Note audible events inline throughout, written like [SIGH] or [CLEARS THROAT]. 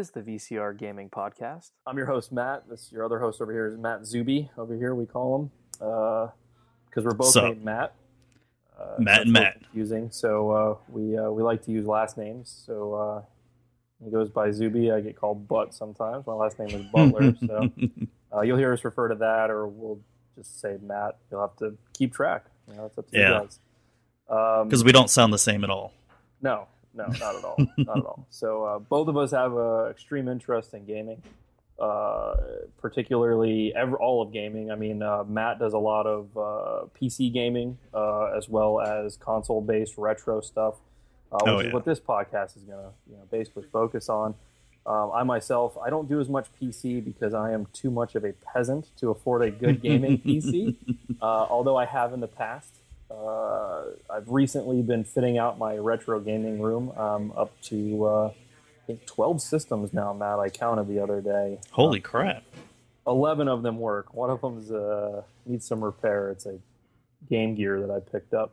This is the VCR Gaming Podcast. I'm your host, Matt. This your other host over here is Matt Zuby. Over here, we call him because we're both Sup? named Matt. Uh, Matt and Matt. Confusing. So uh, we uh, we like to use last names. So uh, he goes by Zuby. I get called Butt sometimes. My last name is Butler. [LAUGHS] so uh, you'll hear us refer to that, or we'll just say Matt. You'll have to keep track. You know, it's up to Yeah. you guys. Um, because we don't sound the same at all. no, no, not at all, not at all. So uh, both of us have uh, extreme interest in gaming, uh, particularly ever, all of gaming. I mean, uh, Matt does a lot of uh, PC gaming uh, as well as console-based retro stuff, uh, which Oh, is what this podcast is going to you know, basically focus on. Um, I myself, I don't do as much PC because I am too much of a peasant to afford a good gaming PC. [LAUGHS] Uh, although I have in the past. Uh, I've recently been fitting out my retro gaming room um, up to uh, I think 12 systems now, Matt. I counted the other day. Holy crap! 11 of them work. One of them uh, needs some repair. It's a Game Gear that I picked up.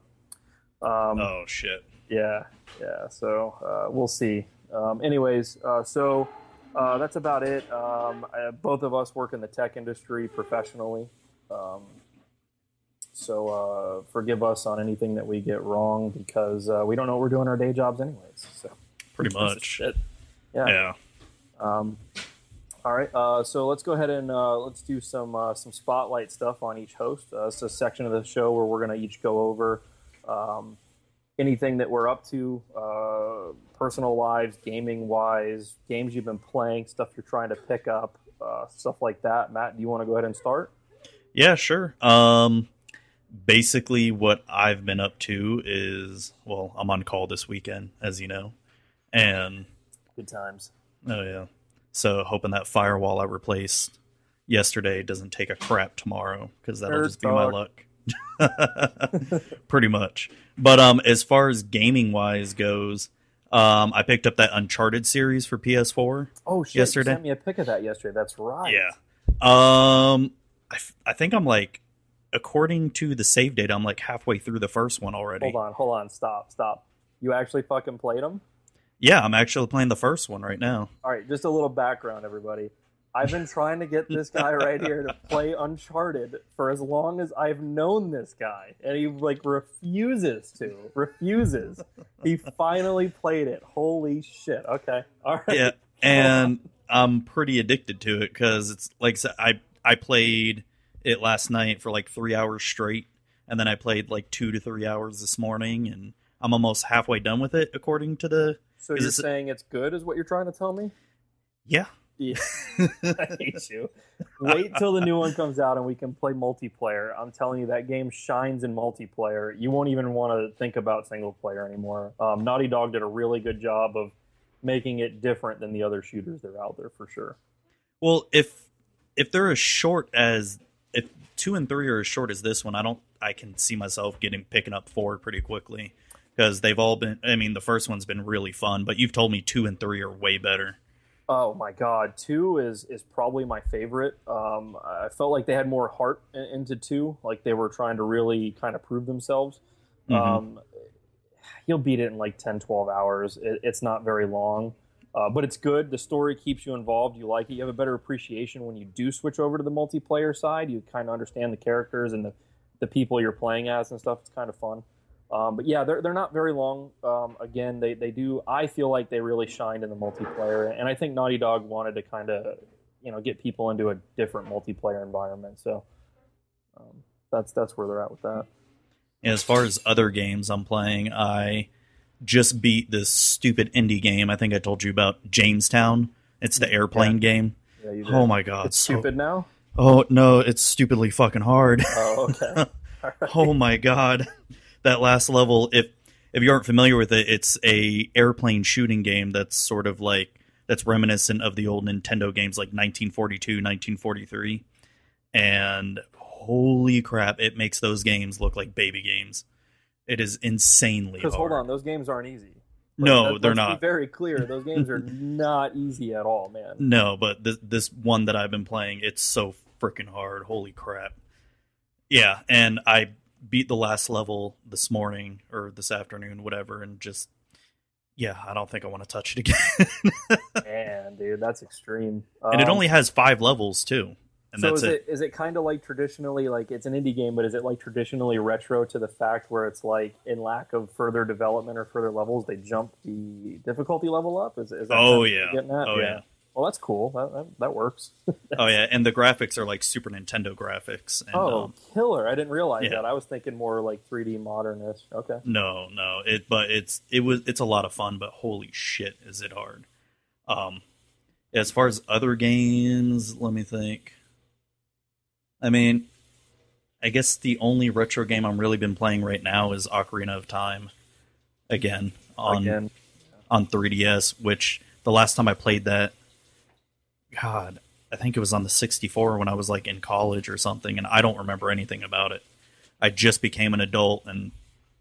Um, Oh shit! yeah, yeah. So uh, we'll see. Um, anyways, uh, so uh, that's about it. Um, I, both of us work in the tech industry professionally. So uh, forgive us on anything that we get wrong because uh, we don't know what we're doing our day jobs anyways. So Pretty much. shit. Yeah. Yeah. Um, all right, uh, so let's go ahead and uh, let's do some uh, some spotlight stuff on each host. Uh, it's a section of the show where we're going to each go over um, anything that we're up to, uh, personal lives, gaming wise, games you've been playing, stuff you're trying to pick up, uh, stuff like that. Matt, do you want to go ahead and start? Yeah, sure. Um, basically, what I've been up to is well, I'm on call this weekend, as you know, and Good times. oh yeah, so hoping that firewall I replaced yesterday doesn't take a crap tomorrow because that'll Nerd just be my luck. [LAUGHS] Pretty much. But um, as far as gaming wise goes, um, I picked up that Uncharted series for PS4. Oh shit! Yesterday? You sent me a pic of that yesterday. That's right. Yeah. Um, I, f- I think I'm like, according to the save data, I'm like halfway through the first one already. Hold on, hold on, stop, stop. You actually fucking played them? Yeah, I'm actually playing the first one right now. All right, just a little background, everybody. I've been trying to get this guy right here to play Uncharted for as long as I've known this guy, and he like refuses to. Refuses. He finally played it. Holy shit! Okay, all right. Yeah, and I'm pretty addicted to it because it's like I I I played it last night for like three hours straight, and then I played like two to three hours this morning, and I'm almost halfway done with it according to the So Is you're saying it's good, is what you're trying to tell me? yeah. Yeah, [LAUGHS] [LAUGHS] I hate you. Wait till the new one comes out and we can play multiplayer. I'm telling you, that game shines in multiplayer. You won't even want to think about single player anymore. Um, Naughty Dog did a really good job of making it different than the other shooters that are out there for sure. Well, if if they're as short as two and three are as short as this one, I don't. I can see myself getting picking up four pretty quickly because they've all been. I mean, the first one's been really fun, but you've told me two and three are way better. Oh my god, two is is probably my favorite. Um, I felt like they had more heart in, into two, like they were trying to really kind of prove themselves. Mhm. Um, you'll beat it in like 10, 12 hours. It, it's not very long, uh, but it's good. The story keeps you involved. You like it. You have a better appreciation when you do switch over to the multiplayer side. You kind of understand the characters and the, the people you're playing as and stuff. It's kind of fun. Um, but yeah, they're, they're not very long. Um, again, they, they do. I feel like they really shined in the multiplayer, and I think Naughty Dog wanted to kind of, you know, get people into a different multiplayer environment. So um, that's that's where they're at with that. As far as other games I'm playing, I just beat this stupid indie game. I think I told you about Jamestown. It's the airplane game. Yeah, you did. Oh my god! it's so- stupid now. oh no, it's stupidly fucking hard. Oh, okay. [LAUGHS] All oh right. oh my god that last level if if you aren't familiar with it it's a airplane shooting game that's sort of like that's reminiscent of the old nintendo games like 1942 1943 and holy crap it makes those games look like baby games it is insanely Because hold on, those games aren't easy. no Let- they're not Be very clear, those [LAUGHS] games are not easy at all, man. No, but this this one that I've been playing, it's so freaking hard. Holy crap! Yeah, and I beat the last level this morning or this afternoon, whatever, and just Yeah, I don't think I want to touch it again. [LAUGHS] Man, dude, that's extreme. and it Um, only has five levels too, and so that's is it. it is it kind of like traditionally like it's an indie game, but is it like traditionally retro to the fact where it's like in lack of further development or further levels, they jump the difficulty level up? Is, is that Oh, kind of what yeah. getting at? Oh, yeah. Well, that's cool. That that, that works. [LAUGHS] Oh yeah, and the graphics are like Super Nintendo graphics. And, oh, um, killer! I didn't realize yeah. that. I was thinking more like 3D modernist. Okay. no, no, it but it's it was it's a lot of fun, but holy shit, is it hard. Um, as far as other games, let me think. I mean, I guess the only retro game I'm really been playing right now is Ocarina of Time. Again on Again, on 3DS, which the last time I played that, God, I think it was on the 64 when I was like in college or something, and I don't remember anything about it. I just became an adult, and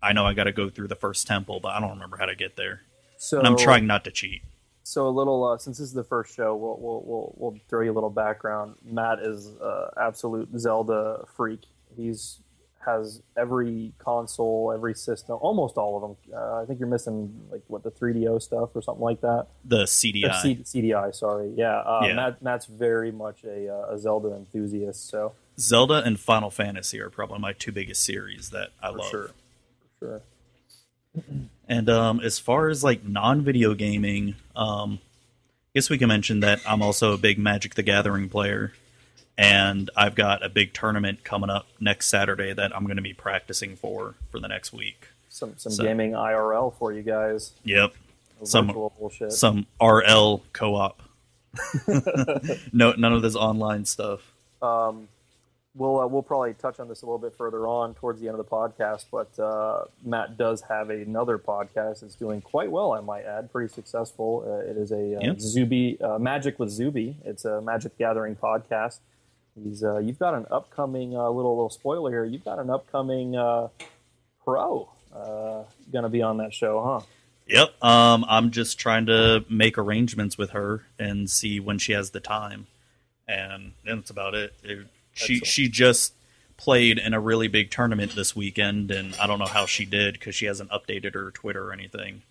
I know I got to go through the first temple, but I don't remember how to get there. so And I'm trying not to cheat. So a little, uh, since this is the first show, we'll, we'll we'll we'll throw you a little background. Matt is uh, absolute Zelda freak. He's has every console, every system, almost all of them. Uh, I think you're missing like what the 3DO stuff or something like that. The CDI. C- CDI, sorry. Yeah, uh, Yeah. Matt, Matt's very much a, uh, a Zelda enthusiast. So Zelda and Final Fantasy are probably my two biggest series that I for love. sure, for sure. And um, as far as like non-video gaming, um, I guess we can mention that I'm also a big Magic the Gathering player, and I've got a big tournament coming up next Saturday that I'm going to be practicing for for the next week. Some some So- gaming IRL for you guys. Yep, Some- some RL co-op. [LAUGHS] [LAUGHS] no, none of this online stuff. Um, we'll uh, we'll probably touch on this a little bit further on towards the end of the podcast. But uh, Matt does have another podcast. It's doing quite well, I might add, pretty successful. Uh, it is a uh, Yep. Zuby uh, Magic with Zuby. It's a Magic Gathering podcast. He's uh, you've got an upcoming uh, little little spoiler here. You've got an upcoming uh, pro uh, going to be on that show, huh? Yep. Um, I'm just trying to make arrangements with her and see when she has the time, and that's about it. It- she Excellent. she just played in a really big tournament this weekend, and I don't know how she did because she hasn't updated her Twitter or anything.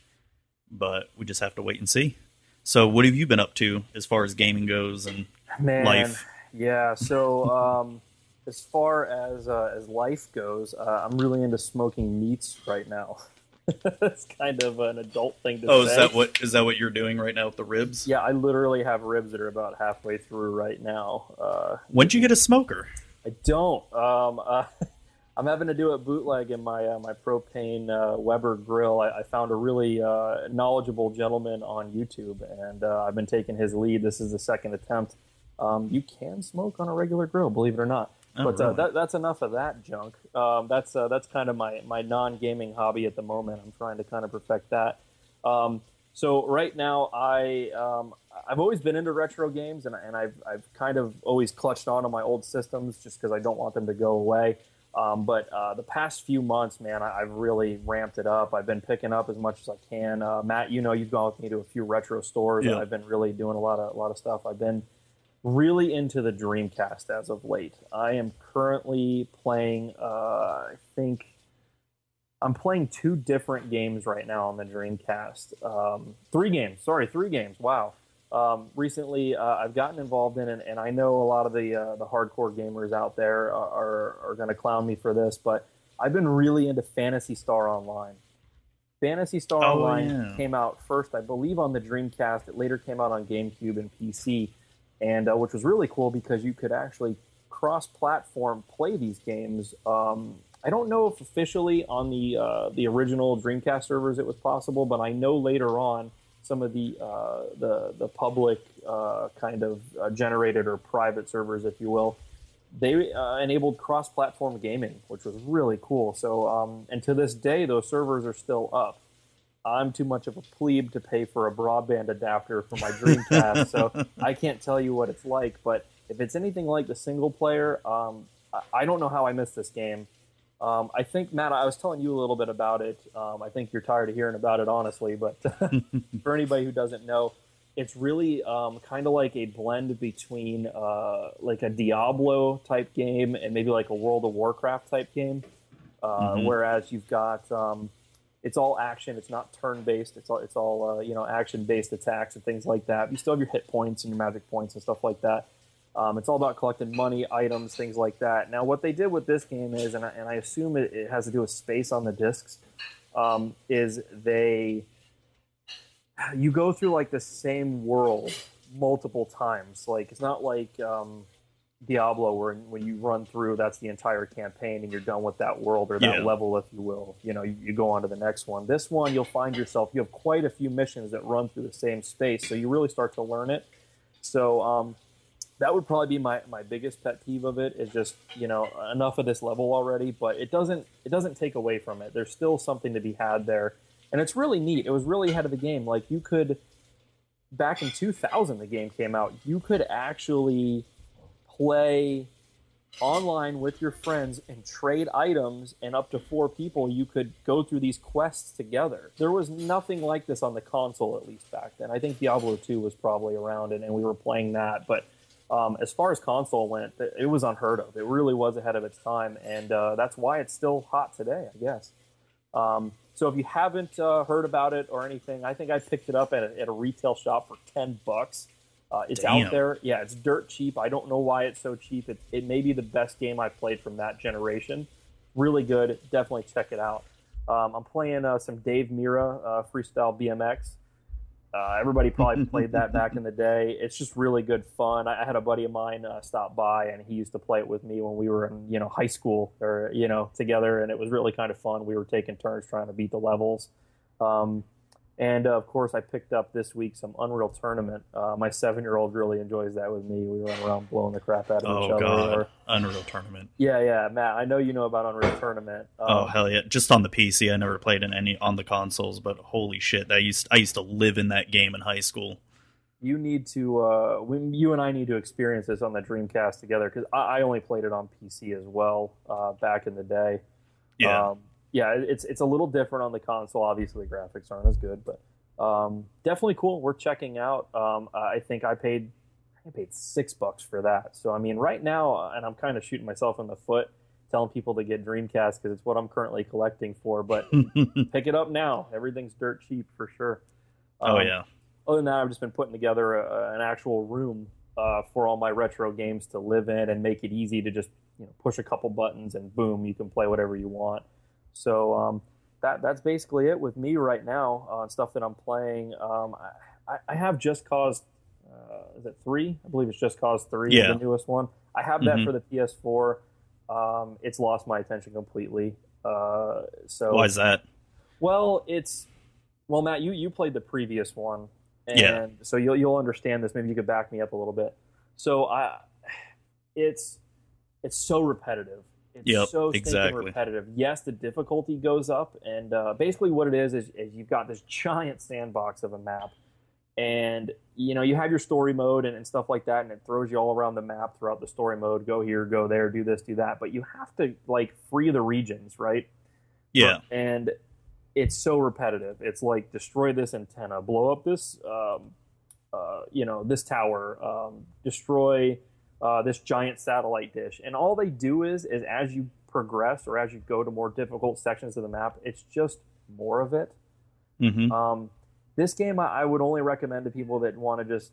But we just have to wait and see. So, what have you been up to as far as gaming goes? And Man, Life. Yeah. So um, as far as uh, as life goes, uh, I'm really into smoking meats right now. [LAUGHS] [LAUGHS] it's kind of an adult thing to oh, say. Oh, is that what is that what you're doing right now with the ribs? Yeah, I literally have ribs that are about halfway through right now. Uh, When'd you get a smoker? I don't. Um, uh, [LAUGHS] I'm having to do it bootleg in my uh, my propane uh, Weber grill. I, I found a really uh, knowledgeable gentleman on YouTube, and uh, I've been taking his lead. This is the second attempt. Um, you can smoke on a regular grill, believe it or not. Oh, but uh, really? that, that's enough of that junk. Um, that's uh, that's kind of my my non gaming hobby at the moment. I'm trying to kind of perfect that. Um, so right now, I um, I've always been into retro games, and, and I've I've kind of always clutched on to my old systems just because I don't want them to go away. Um, but uh, the past few months, man, I, I've really ramped it up. I've been picking up as much as I can. Uh, Matt, you know, you've gone with me to a few retro stores, and Yeah. I've been really doing a lot of a lot of stuff. I've been really into the Dreamcast as of late. I am currently playing, uh, I think, I'm playing two different games right now on the Dreamcast. Um, three games, sorry, three games. Wow. Um, recently, uh, I've gotten involved in, it, and I know a lot of the uh, the hardcore gamers out there are are, are going to clown me for this, but I've been really into Phantasy Star Online. Phantasy Star Oh, Online yeah. came out first, I believe, on the Dreamcast. It later came out on GameCube and PC, and uh, which was really cool because you could actually cross-platform play these games. Um, I don't know if officially on the uh, the original Dreamcast servers it was possible, but I know later on some of the uh, the the public uh, kind of uh, generated or private servers, if you will, they uh, enabled cross-platform gaming, which was really cool. So, um, and to this day, those servers are still up. I'm too much of a plebe to pay for a broadband adapter for my Dreamcast, so I [LAUGHS] can't tell you what it's like. But if it's anything like the single player, um, I- don't know how I missed this game. Um, I think Matt, I was telling you a little bit about it. Um, I think you're tired of hearing about it, honestly. But [LAUGHS] for anybody who doesn't know, it's really um, kind of like a blend between uh, like a Diablo type game and maybe like a World of Warcraft type game. Uh, Mhm. Whereas you've got um, it's all action. It's not turn based. It's all it's all uh, you know action based attacks and things like that. You still have your hit points and your magic points and stuff like that. Um, it's all about collecting money, items, things like that. Now, what they did with this game is, and I, and I assume it, it, has to do with space on the discs, um, is they you go through like the same world multiple times. Like it's not like um, Diablo where when you run through, that's the entire campaign and you're done with that world or that Yeah. level, if you will. You know, you, you go on to the next one. This one, you'll find yourself you have quite a few missions that run through the same space, so you really start to learn it. So um, that would probably be my, my biggest pet peeve of it is just you know enough of this level already, but it doesn't it doesn't take away from it. There's still something to be had there, and it's really neat. It was really ahead of the game. Like you could back in 2000, the game came out. You could actually play online with your friends and trade items and up to four people you could go through these quests together. There was nothing like this on the console at least back then. I think diablo 2 was probably around and, and we were playing that but um, as far as console went it was unheard of. It really was ahead of its time and uh, that's why it's still hot today i guess. Um, so if you haven't uh, heard about it or anything i think i picked it up at a, at a retail shop for 10 bucks uh, it's Damn. out there. Yeah, it's dirt cheap. I don't know why it's so cheap. It, it may be the best game I played from that generation. Really good. Definitely check it out. Um, I'm playing uh, some Dave Mirra uh, freestyle BMX. Uh, everybody probably [LAUGHS] played that back in the day. It's just really good fun. I, I had a buddy of mine uh, stop by, and he used to play it with me when we were in you know high school or you know together, and it was really kind of fun. We were taking turns trying to beat the levels. Um, and uh, of course, I picked up this week some Unreal Tournament. Uh, my seven-year-old really enjoys that with me. We run around blowing the crap out of each other. Oh god, Or, Unreal Tournament. yeah, yeah, Matt. I know you know about Unreal Tournament. Um, oh hell yeah! Just on the PC, I never played in any on the consoles, but holy shit, that used I used to live in that game in high school. you need to. Uh, we, you and I need to experience this on the Dreamcast together because I, I only played it on PC as well uh, back in the day. Yeah, Um, yeah, it's it's a little different on the console. Obviously, the graphics aren't as good, but um, definitely cool. We're checking out. Um, I think I paid I paid six bucks for that. So I mean, right now, uh, and I'm kind of shooting myself in the foot, telling people to get Dreamcast because it's what I'm currently collecting for. But [LAUGHS] pick it up now. Everything's dirt cheap for sure. oh Um, yeah. other than that, I've just been putting together a, an actual room uh, for all my retro games to live in and make it easy to just you know push a couple buttons and boom, you can play whatever you want. So um, that that's basically it with me right now on stuff that I'm playing. Um, I, I have Just Cause. Uh, is it three? I believe it's Just Cause three, Yeah. the newest one. I have that Mhm. for the PS4. Um, it's lost my attention completely. Uh, so Why is that? well, it's well, Matt. You you played the previous one, and Yeah. so you'll you'll understand this. Maybe you could back me up a little bit. So I, it's it's so repetitive. It's Yep, so exactly. repetitive. Yes, the difficulty goes up, and uh, basically what it is, is is you've got this giant sandbox of a map, and you know you have your story mode and, and stuff like that, and it throws you all around the map throughout the story mode. Go here, go there, do this, do that. But you have to like free the regions, right? Yeah, and it's so repetitive. It's like destroy this antenna, blow up this, um, uh, you know, this tower, um, destroy uh, this giant satellite dish, and all they do is is as you progress or as you go to more difficult sections of the map, it's just more of it. hmm Um, this game I, I would only recommend to people that want to just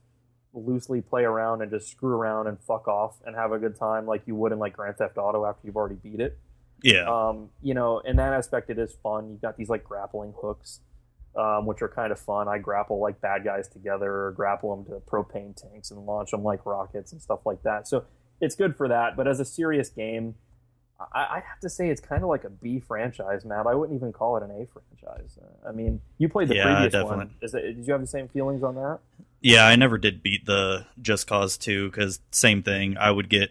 loosely play around and just screw around and fuck off and have a good time like you would in like Grand Theft Auto after you've already beat it. Yeah, um, you know, in that aspect, it is fun. You've got these like grappling hooks, um, which are kind of fun. I grapple like bad guys together, or grapple them to propane tanks and launch them like rockets and stuff like that. So it's good for that. But as a serious game, I, I have to say it's kind of like a B franchise, Matt. I wouldn't even call it an A franchise. Uh, I mean, you played the Yeah, previous definitely. one. Is it, did you have the same feelings on that? yeah. I never did beat the Just Cause two because same thing. I would get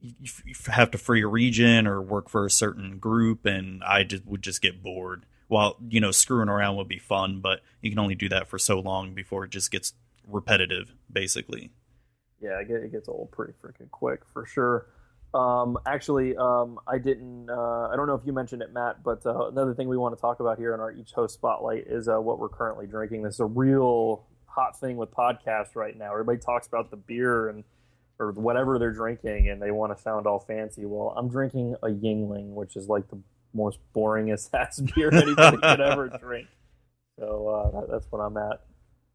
you you have to free a region or work for a certain group, and I just would just get bored. While you know screwing around would be fun, but you can only do that for so long before it just gets repetitive, basically. Yeah, it, gets old pretty freaking quick for sure. Um, actually, um, I didn't. Uh, I don't know if you mentioned it, Matt, but uh, another thing we want to talk about here in our each host spotlight is uh, what we're currently drinking. This is a real hot thing with podcasts right now. Everybody talks about the beer and or whatever they're drinking, and they want to sound all fancy. Well, I'm drinking a Yuengling, which is like the most boringest [LAUGHS] ass beer anybody could ever [LAUGHS] drink. So uh, that, that's what I'm at.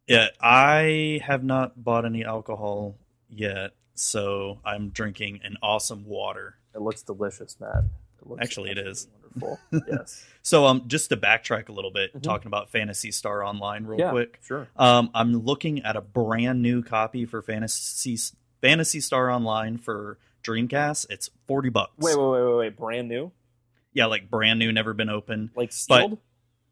Yeah, I have not bought any alcohol yet, so I'm drinking an awesome water. It looks delicious, Matt. It looks Actually, it is. wonderful. [LAUGHS] yes. So, um, just to backtrack a little bit, Mhm. talking about Phantasy Star Online real yeah, quick. sure. Um, I'm looking at a brand new copy for Phantasy Phantasy Star Online for Dreamcast. It's forty bucks. Wait, wait, wait, wait, wait. Brand new, Yeah, like brand new, never been opened. like sealed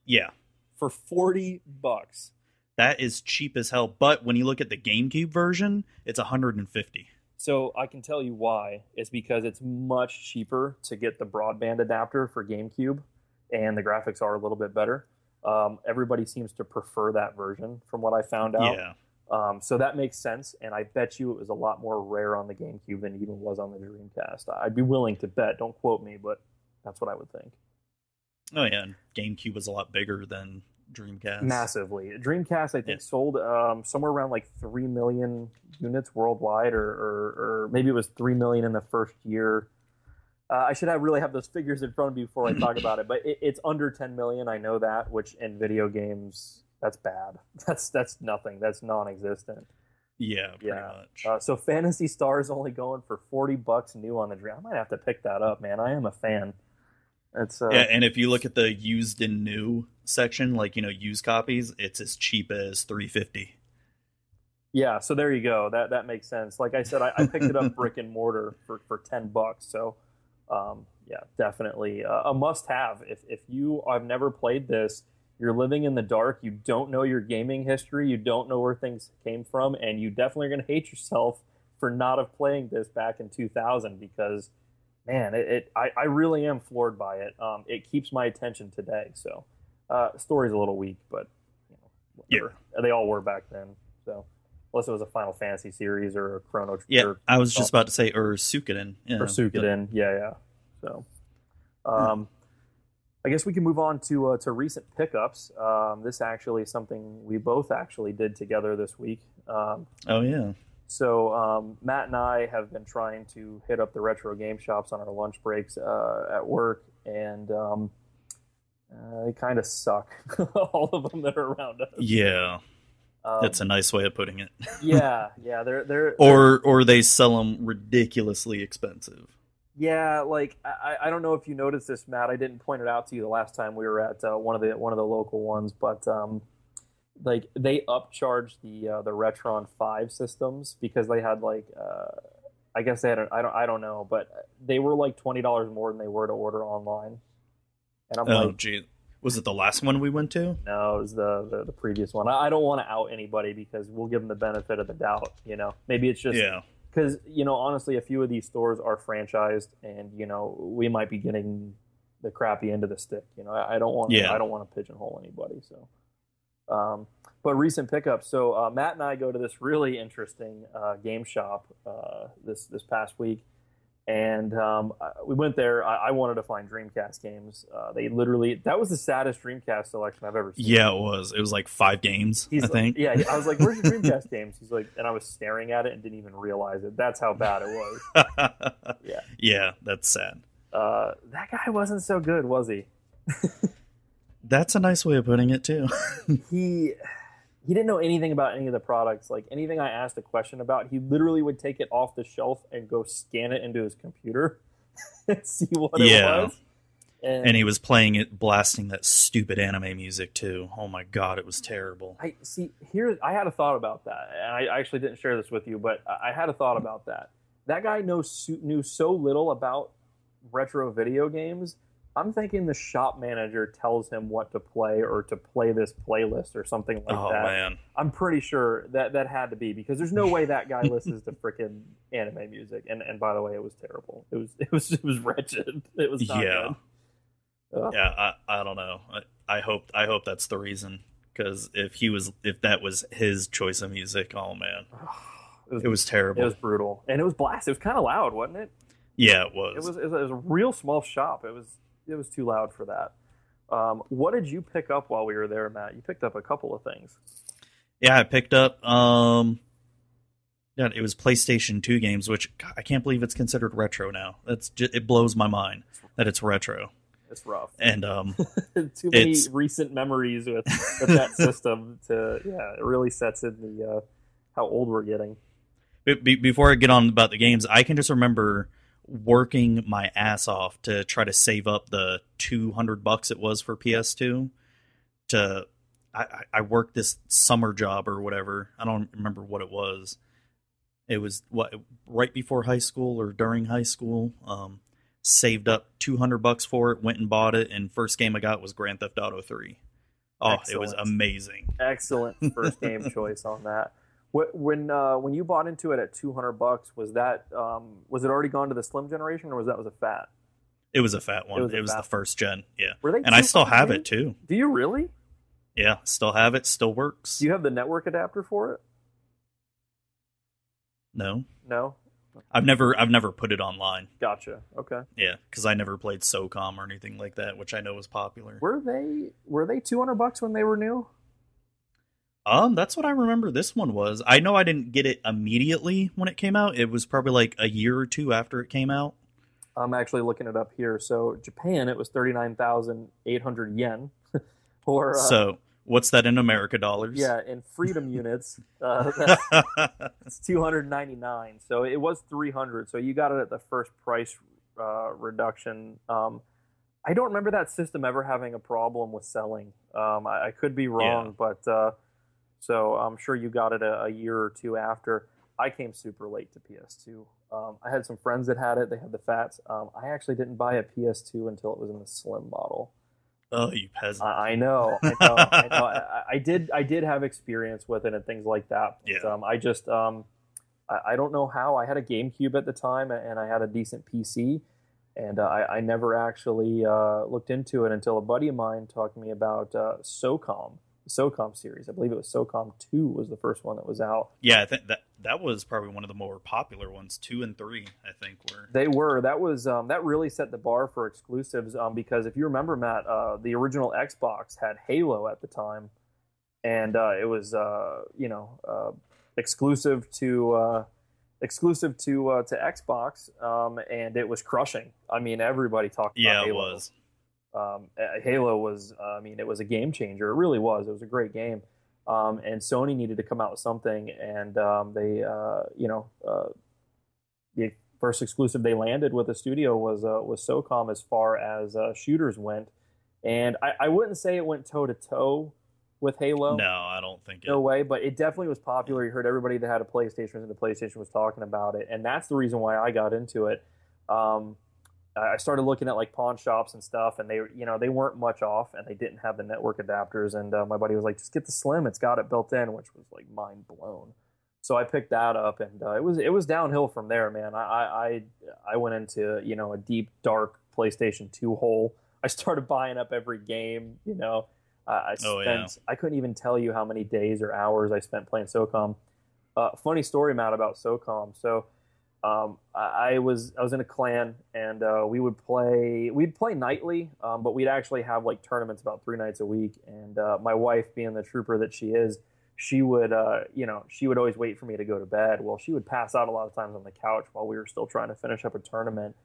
Yeah, for forty bucks. that is cheap as hell. But when you look at the GameCube version, it's 150. So I can tell you why. It's because it's much cheaper to get the broadband adapter for GameCube, and the graphics are a little bit better. Um, everybody seems to prefer that version, from what I found out. Yeah, Um, so that makes sense, and I bet you it was a lot more rare on the GameCube than it even was on the Dreamcast. I'd be willing to bet. Don't quote me, but that's what I would think. oh yeah, and GameCube was a lot bigger than Dreamcast. Massively. Dreamcast, I think, Yeah. sold um, somewhere around like three million units worldwide, or, or, or maybe it was three million in the first year. Uh, I should have really have those figures in front of me before I talk [CLEARS THROAT] about it, but it, it's under 10 million. I know that, which in video games, that's bad. [LAUGHS] That's that's nothing. That's non-existent. Yeah, pretty Yeah. much. Uh, so Phantasy Star is only going for 40 bucks new on the Dream. I might have to pick that up, man. I am a fan. It's uh, yeah, and if you look at the used and new section, like you know, used copies, it's as cheap as 350. Yeah, so there you go. That that makes sense. Like I said, I, I picked it up [LAUGHS] brick and mortar for, for ten bucks. So, um, yeah, definitely uh, a must have. If if you have never played this, you're living in the dark. You don't know your gaming history. You don't know where things came from, and you definitely are going to hate yourself for not have playing this back in 2000 because, man, it, it I, I really am floored by it. Um, it keeps my attention today. So, uh, story's a little weak, but you know, whatever. They all were back then. So unless it was a Final Fantasy series or a Chrono Yeah, or, I was just about to say or Suikoden. Yeah, or Suikoden. Yeah, yeah. So, um, I guess we can move on to uh, to recent pickups. Um, this actually is something we both actually did together this week. Um, Oh yeah. So um, Matt and I have been trying to hit up the retro game shops on our lunch breaks uh, at work, and um, uh, they kind of suck. [LAUGHS] All of them that are around us. Yeah, Um, that's a nice way of putting it. [LAUGHS] yeah, yeah. They're they're or or they sell them ridiculously expensive. Yeah, like I, I don't know if you noticed this, Matt. I didn't point it out to you the last time we were at uh, one of the one of the local ones, but um, like they upcharged the uh, the Retron Five systems because they had like uh, I guess they had a, I don't I don't know, but they were like twenty dollars more than they were to order online. And I'm Oh like, gee, was it the last one we went to? no, it was the the, the previous one. I, I don't want to out anybody because we'll give them the benefit of the doubt. You know, maybe it's just yeah, because you know honestly a few of these stores are franchised and you know we might be getting the crappy end of the stick you know i, I don't want Yeah. i don't want to pigeonhole anybody so um, but recent pickups so uh, matt and i go to this really interesting uh, game shop uh, this this past week and um, we went there I, I wanted to find dreamcast games uh, they literally that was the saddest dreamcast selection i've ever seen yeah. It was. It was like five games. He's I think. yeah, I was like, "Where's your [LAUGHS] Dreamcast games?" He's like, and I was staring at it and didn't even realize it. That's how bad it was. [LAUGHS] Yeah. yeah, that's sad. Uh, that guy wasn't so good, was he? [LAUGHS] That's a nice way of putting it too. [LAUGHS] He he didn't know anything about any of the products. Like anything I asked a question about, he literally would take it off the shelf and go scan it into his computer [LAUGHS] and see what it was. And, and he was playing it, blasting that stupid anime music too. Oh my god, it was terrible. I see here. I had a thought about that, and I actually didn't share this with you, but I I had a thought about that. That guy knows knew so little about retro video games. I'm thinking the shop manager tells him what to play or to play this playlist or something like that. oh that. man, I'm pretty sure that that had to be because there's no way that guy [LAUGHS] listens to freaking anime music. And and by the way, it was terrible. It was [LAUGHS] it was it was wretched. It was not Yeah. good. Yeah. I, I don't know. I, I hope I hope that's the reason. Because if he was, if that was his choice of music, oh man, [SIGHS] It was, it was terrible. it was brutal and it was blast. It was kind of loud, wasn't it? yeah, it was. It was, it was it was a real small shop. It was it was too loud for that. Um, what did you pick up while we were there, Matt? You picked up a couple of things. Yeah, I picked up. Um, yeah, it was PlayStation Two games, which God, I can't believe it's considered retro now. That's just, it blows my mind that it's retro. It's rough. And um, [LAUGHS] Too many recent memories with, with that [LAUGHS] system to yeah, it really sets in the uh, how old we're getting. be- before I get on about the games, I can just remember working my ass off to try to save up the 200 bucks it was for PS2 to I, I- worked this summer job or whatever. I don't remember what it was. It was what right before high school or during high school. Um, saved up 200 bucks for it, went and bought it, and first game I got was Grand Theft Auto 3. Oh, it was amazing. Excellent first game [LAUGHS] choice on that. Wh- When uh, when you bought into it at two hundred bucks, was that um, was it already gone to the slim generation, or was that was a fat? It was a fat one. It It was was, the first gen, yeah. Were they? And I still have it too. Do you really? Yeah, still have it, still works. Do you have the network adapter for it? no. No. I've never I've never put it online. Gotcha. Okay. Yeah, cuz I never played SOCOM or anything like that, which I know was popular. Were they were they two hundred bucks when they were new? Um that's what I remember this one was. I know I didn't get it immediately when it came out. It was probably like a year or two after it came out. I'm actually looking it up here. So Japan, it was thirty nine thousand eight hundred yen, [LAUGHS] or uh, so, what's that in America dollars? yeah, in freedom [LAUGHS] units, uh, [LAUGHS] It's two hundred ninety nine. So it was three hundred. So you got it at the first price uh, reduction. Um, I don't remember that system ever having a problem with selling. Um, I, I could be wrong, but uh, so I'm sure you got it a, a year or two after. I came super late to PS2. Um, I had some friends that had it. They had the fats. Um, I actually didn't buy a PS2 until it was in the slim model. oh, you peasant. I, I know, I know, I know. I, I did, I did have experience with it and things like that. But, Yeah. Um, I just, um, I, I don't know how. I had a GameCube at the time, and I had a decent PC, and uh, I, I never actually uh, looked into it until a buddy of mine talked to me about uh, SOCOM, SOCOM series. I believe it was SOCOM Two was the first one that was out. yeah, I think that that was probably one of the more popular ones. 2 and 3, I think were. They were. That was um, that really set the bar for exclusives. Um, because if you remember, Matt, uh, the original Xbox had Halo at the time, and uh, it was uh, you know uh, exclusive to uh, exclusive to uh, to Xbox, um, and it was crushing. I mean, everybody talked Yeah, about it Halo. was. Um, Halo was, uh, I mean, it was a game changer. It really was. It was a great game. Um, and Sony needed to come out with something, and um, they, uh, you know, uh, the first exclusive they landed with the studio was uh, was SOCOM as far as uh, shooters went. And I, I wouldn't say it went toe to toe with Halo. No, I don't think it. No way, but it definitely was popular. You heard everybody that had a PlayStation and the PlayStation was talking about it, and that's the reason why I got into it. Um, I started looking at like pawn shops and stuff, and they, you know, they weren't much off, and they didn't have the network adapters. And uh, my buddy was like, "Just get the Slim; it's got it built in," which was like mind blown. So I picked that up, and uh, it was it was downhill from there, man. I, I I went into you know a deep dark PlayStation Two hole. I started buying up every game, you know. I I spent Oh, yeah. I couldn't even tell you how many days or hours I spent playing SOCOM. Uh, funny story, Matt, about SOCOM. So um, I, I was I was in a clan, and uh, we would play. We'd play nightly, um, but we'd actually have like tournaments about three nights a week. And uh, my wife, being the trooper that she is, she would uh, you know she would always wait for me to go to bed. Well, she would pass out a lot of times on the couch while we were still trying to finish up a tournament.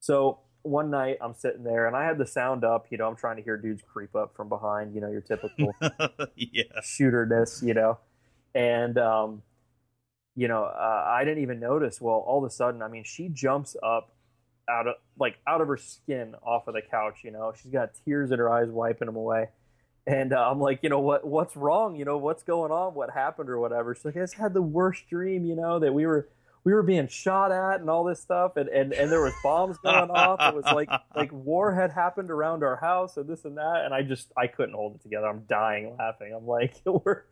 So one night I'm sitting there and I had the sound up. You know, I'm trying to hear dudes creep up from behind. You know, your typical [LAUGHS] yeah. shooterness, you know, and um, you know, uh, I didn't even notice. Well, all of a sudden, I mean, she jumps up out of like out of her skin off of the couch. You know, she's got tears in her eyes, wiping them away. And uh, I'm like, you know what? What's wrong? You know, what's going on? What happened or whatever? She's like, I just had the worst dream. You know that we were we were being shot at and all this stuff, and and, and there was bombs going off. It was like [LAUGHS] like war had happened around our house and this and that. And I just I couldn't hold it together. I'm dying laughing. I'm like, [LAUGHS] we're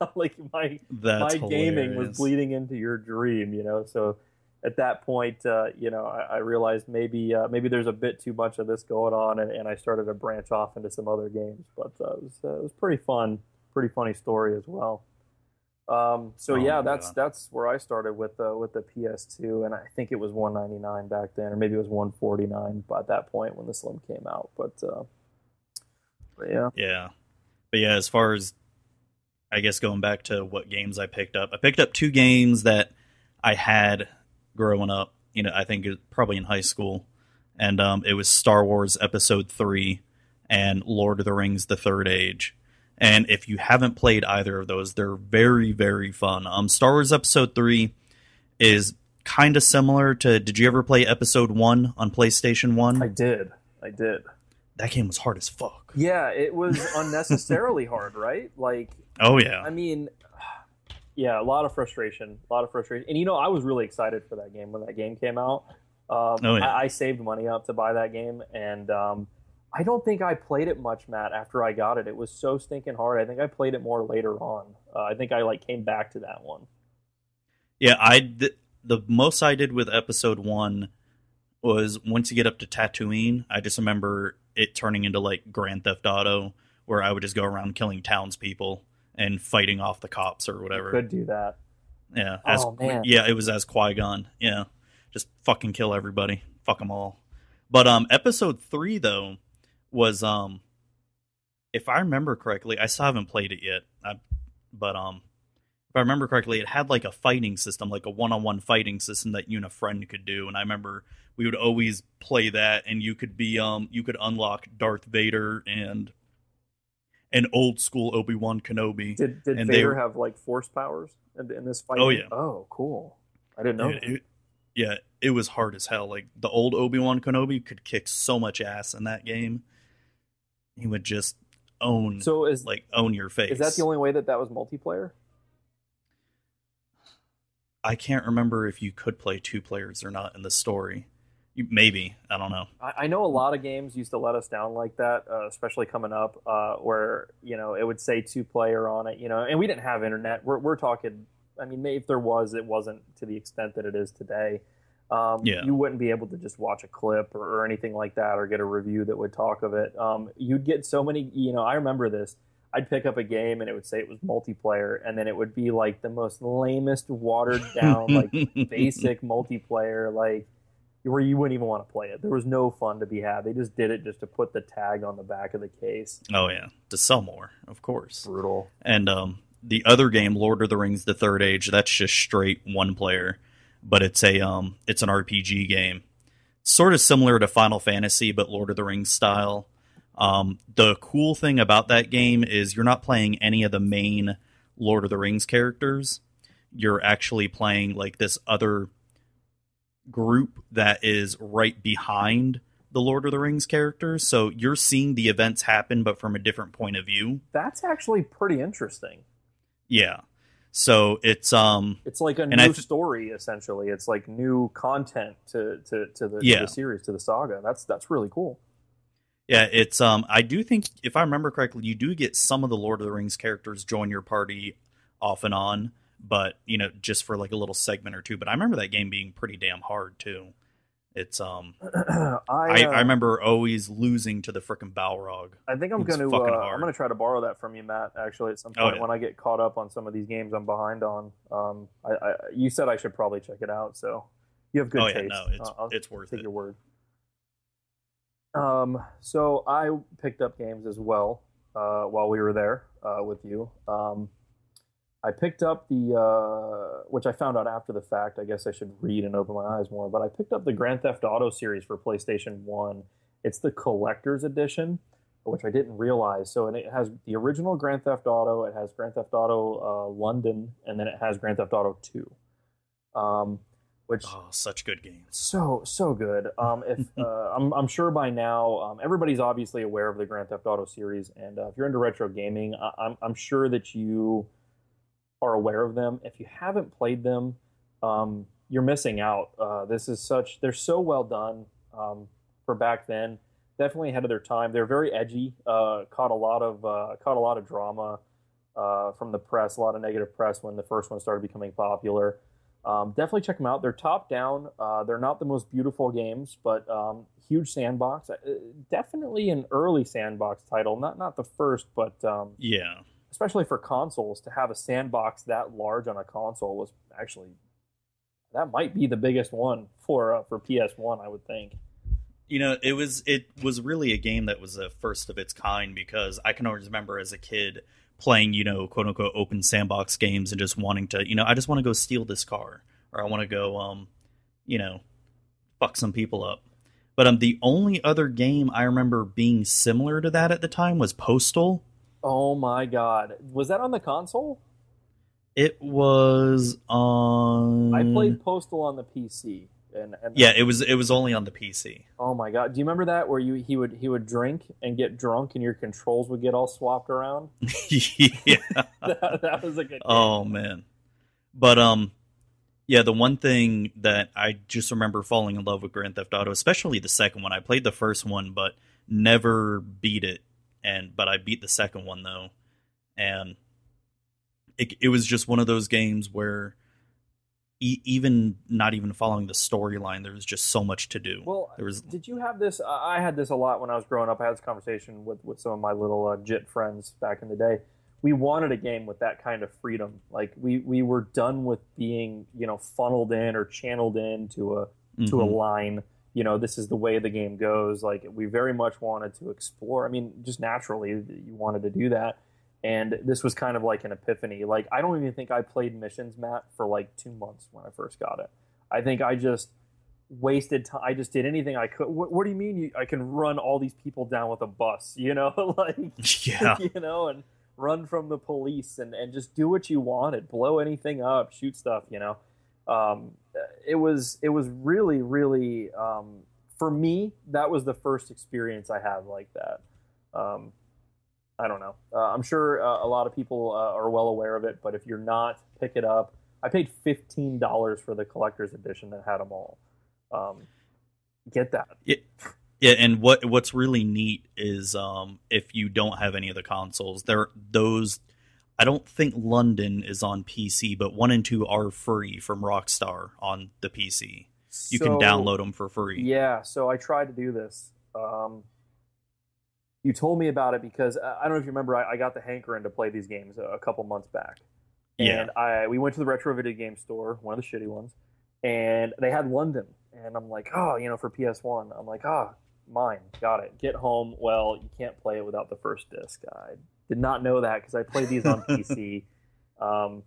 I'm like my That's my gaming was bleeding into your dream, you know. So at that point, uh, you know, I, I realized maybe uh, maybe there's a bit too much of this going on, and, and I started to branch off into some other games. But uh, it, was, uh, it was pretty fun, pretty funny story as well. Um, so Oh, yeah, that's yeah. that's where I started with uh, with the PS2, and I think it was 199 back then, or maybe it was 149 by that point when the Slim came out. But, uh, but yeah, Yeah. But yeah, as far as I guess going back to what games I picked up, I picked up two games that I had growing up. You know, I think probably in high school, and um, it was Star Wars Episode Three and Lord of the Rings: The Third Age. And if you haven't played either of those, they're very very fun. Um, Star Wars Episode Three is kind of similar to. Did you ever play Episode One on PlayStation One? I did. I did. That game was hard as fuck. Yeah, it was [LAUGHS] unnecessarily hard, right? Like, Oh yeah. I mean, [SIGHS] yeah, a lot of frustration, a lot of frustration. And you know, I was really excited for that game when that game came out. Um, Oh, yeah. I, I saved money up to buy that game, and um, I don't think I played it much, Matt. After I got it, it was so stinking hard. I think I played it more later on. Uh, I think I like came back to that one. Yeah, I th- the most I did with episode one was once you get up to Tatooine. I just remember it turning into like Grand Theft Auto, where I would just go around killing townspeople and fighting off the cops or whatever. Could do that. Yeah, as, Oh, man. yeah, it was as Qui Gon. Yeah, just fucking kill everybody, fuck them all. But um, episode three though was um, if I remember correctly, I still haven't played it yet. I, but um, if I remember correctly, it had like a fighting system, like a one-on-one fighting system that you and a friend could do. And I remember we would always play that, and you could be um, you could unlock Darth Vader and an old school Obi Wan Kenobi. Did did And they Vader were- have like force powers in, in this fight? Oh, yeah. Oh, cool. I didn't know. Dude, it- yeah, it was hard as hell. Like the old Obi Wan Kenobi could kick so much ass in that game. He would just own, so is like own your face. is that the only way that that was multiplayer? I can't remember if you could play two players or not in the story. You, maybe I don't know. I, I know a lot of games used to let us down like that, uh, especially coming up, uh, where you know it would say two player on it, you know, and we didn't have internet. We're we're talking. I mean, if there was, it wasn't to the extent that it is today. Um, Yeah. You wouldn't be able to just watch a clip or, or anything like that, or get a review that would talk of it. Um, you'd get so many. You know, I remember this. I'd pick up a game and it would say it was multiplayer, and then it would be like the most lamest, watered down, like [LAUGHS] basic multiplayer, like where you wouldn't even want to play it. There was no fun to be had. They just did it just to put the tag on the back of the case. oh yeah, to sell more, of course. Brutal. And um, the other game, Lord of the Rings: The Third Age, that's just straight one player, but it's a um, it's an RPG game, sort of similar to Final Fantasy, but Lord of the Rings style. Um, the cool thing about that game is you're not playing any of the main Lord of the Rings characters. You're actually playing like this other group that is right behind the Lord of the Rings characters. So you're seeing the events happen, but from a different point of view. That's actually pretty interesting. Yeah. So it's um It's like a new th- story essentially. It's like new content to to, to, the, to the series, to the saga. That's that's really cool. yeah, it's um I do think if I remember correctly, you do get some of the Lord of the Rings characters join your party off and on, but you know, just for like a little segment or two. But I remember that game being pretty damn hard too. It's um [CLEARS THROAT] I, I, uh, I remember always losing to the freaking Balrog. I think I'm going to. Uh. I'm going to try to borrow that from you, Matt. Actually, at some Oh, point yeah. when I get caught up on some of these games I'm behind on. Um, I, I you said I should probably check it out, so you have good oh yeah, taste. no, it's Uh, I'll it's worth take it. your word. Um, so I picked up games as well uh, while we were there uh, with you. Um, I picked up the, uh, which I found out after the fact. I guess I should read and open my eyes more. But I picked up the Grand Theft Auto series for PlayStation One. It's the collector's edition, which I didn't realize. So and it has the original Grand Theft Auto. It has Grand Theft Auto uh, London, and then it has Grand Theft Auto Two. Um, which Oh, such good games. so so good. Um, if [LAUGHS] uh, I'm, I'm sure by now, um, everybody's obviously aware of the Grand Theft Auto series, and uh, if you're into retro gaming, I, I'm I'm sure that you are aware of them. If you haven't played them, um, you're missing out. Uh, this is such they're so well done um, for back then. Definitely ahead of their time. They're very edgy. Uh, caught a lot of uh, caught a lot of drama uh, from the press, a lot of negative press when the first one started becoming popular. Um, definitely check them out. They're top down. Uh, they're not the most beautiful games, but um, huge sandbox. Uh, definitely an early sandbox title. Not not the first, but um, Yeah. Especially for consoles to have a sandbox that large on a console was actually that might be the biggest one for uh, for PS1. I would think. You know, it was it was really a game that was a first of its kind because I can always remember as a kid playing, you know, quote unquote open sandbox games and just wanting to, you know, I just want to go steal this car or I want to go um, you know, fuck some people up. But um, the only other game I remember being similar to that at the time was Postal. Oh my god, was that on the console? It was on. I played Postal on the PC. And, and Yeah, it was. It was only on the PC. Oh my god! Do you remember that where you he would he would drink and get drunk and your controls would get all swapped around? [LAUGHS] yeah. [LAUGHS] that, that was a good. Game. Oh man. But um yeah, the one thing that I just remember falling in love with Grand Theft Auto, especially the second one. I played the first one but never beat it and but I beat the second one though. And it it was just one of those games where e- even not even following the storyline, there was just so much to do. Well, there was did you have this? I had this a lot when I was growing up. I had this conversation with with some of my little uh, JIT friends back in the day. We wanted a game with that kind of freedom. Like we we were done with being you know funneled in or channeled into a to a Mhm. line. You know, this is the way the game goes. Like we very much wanted to explore. I mean, just naturally, you wanted to do that. And this was kind of like an epiphany. Like I don't even think I played missions, Matt, for like two months when I first got it. I think I just wasted time. I just did anything I could. What, what do you mean? You, I can run all these people down with a bus? [LAUGHS] You know, [LAUGHS] like yeah. [LAUGHS] you know, and run from the police and, and just do what you wanted, blow anything up, shoot stuff, you know. Um, it was it was really really um, for me that was the first experience I had like that. Um, I don't know. Uh, I'm sure uh, a lot of people uh, are well aware of it, but if you're not, pick it up. I paid fifteen dollars for the collector's edition that had them all. Um, get that. Yeah, and what what's really neat is um, if you don't have any of the consoles, there those I don't think London is on PC, but one and two are free from Rockstar on the PC. You can download them for free. Yeah, so I tried to do this. Um, you told me about it because uh, I don't know if you remember. I, I got the hankering to play these games a, a couple months back, Yeah. and I we went to the retro video game store, one of the shitty ones, and they had London, and I'm like, oh, you know, for PS One, I'm like, ah, mine, got it. Get home. Well, you can't play it without the first disc. I did not know that because I played these on [LAUGHS] PC. Um,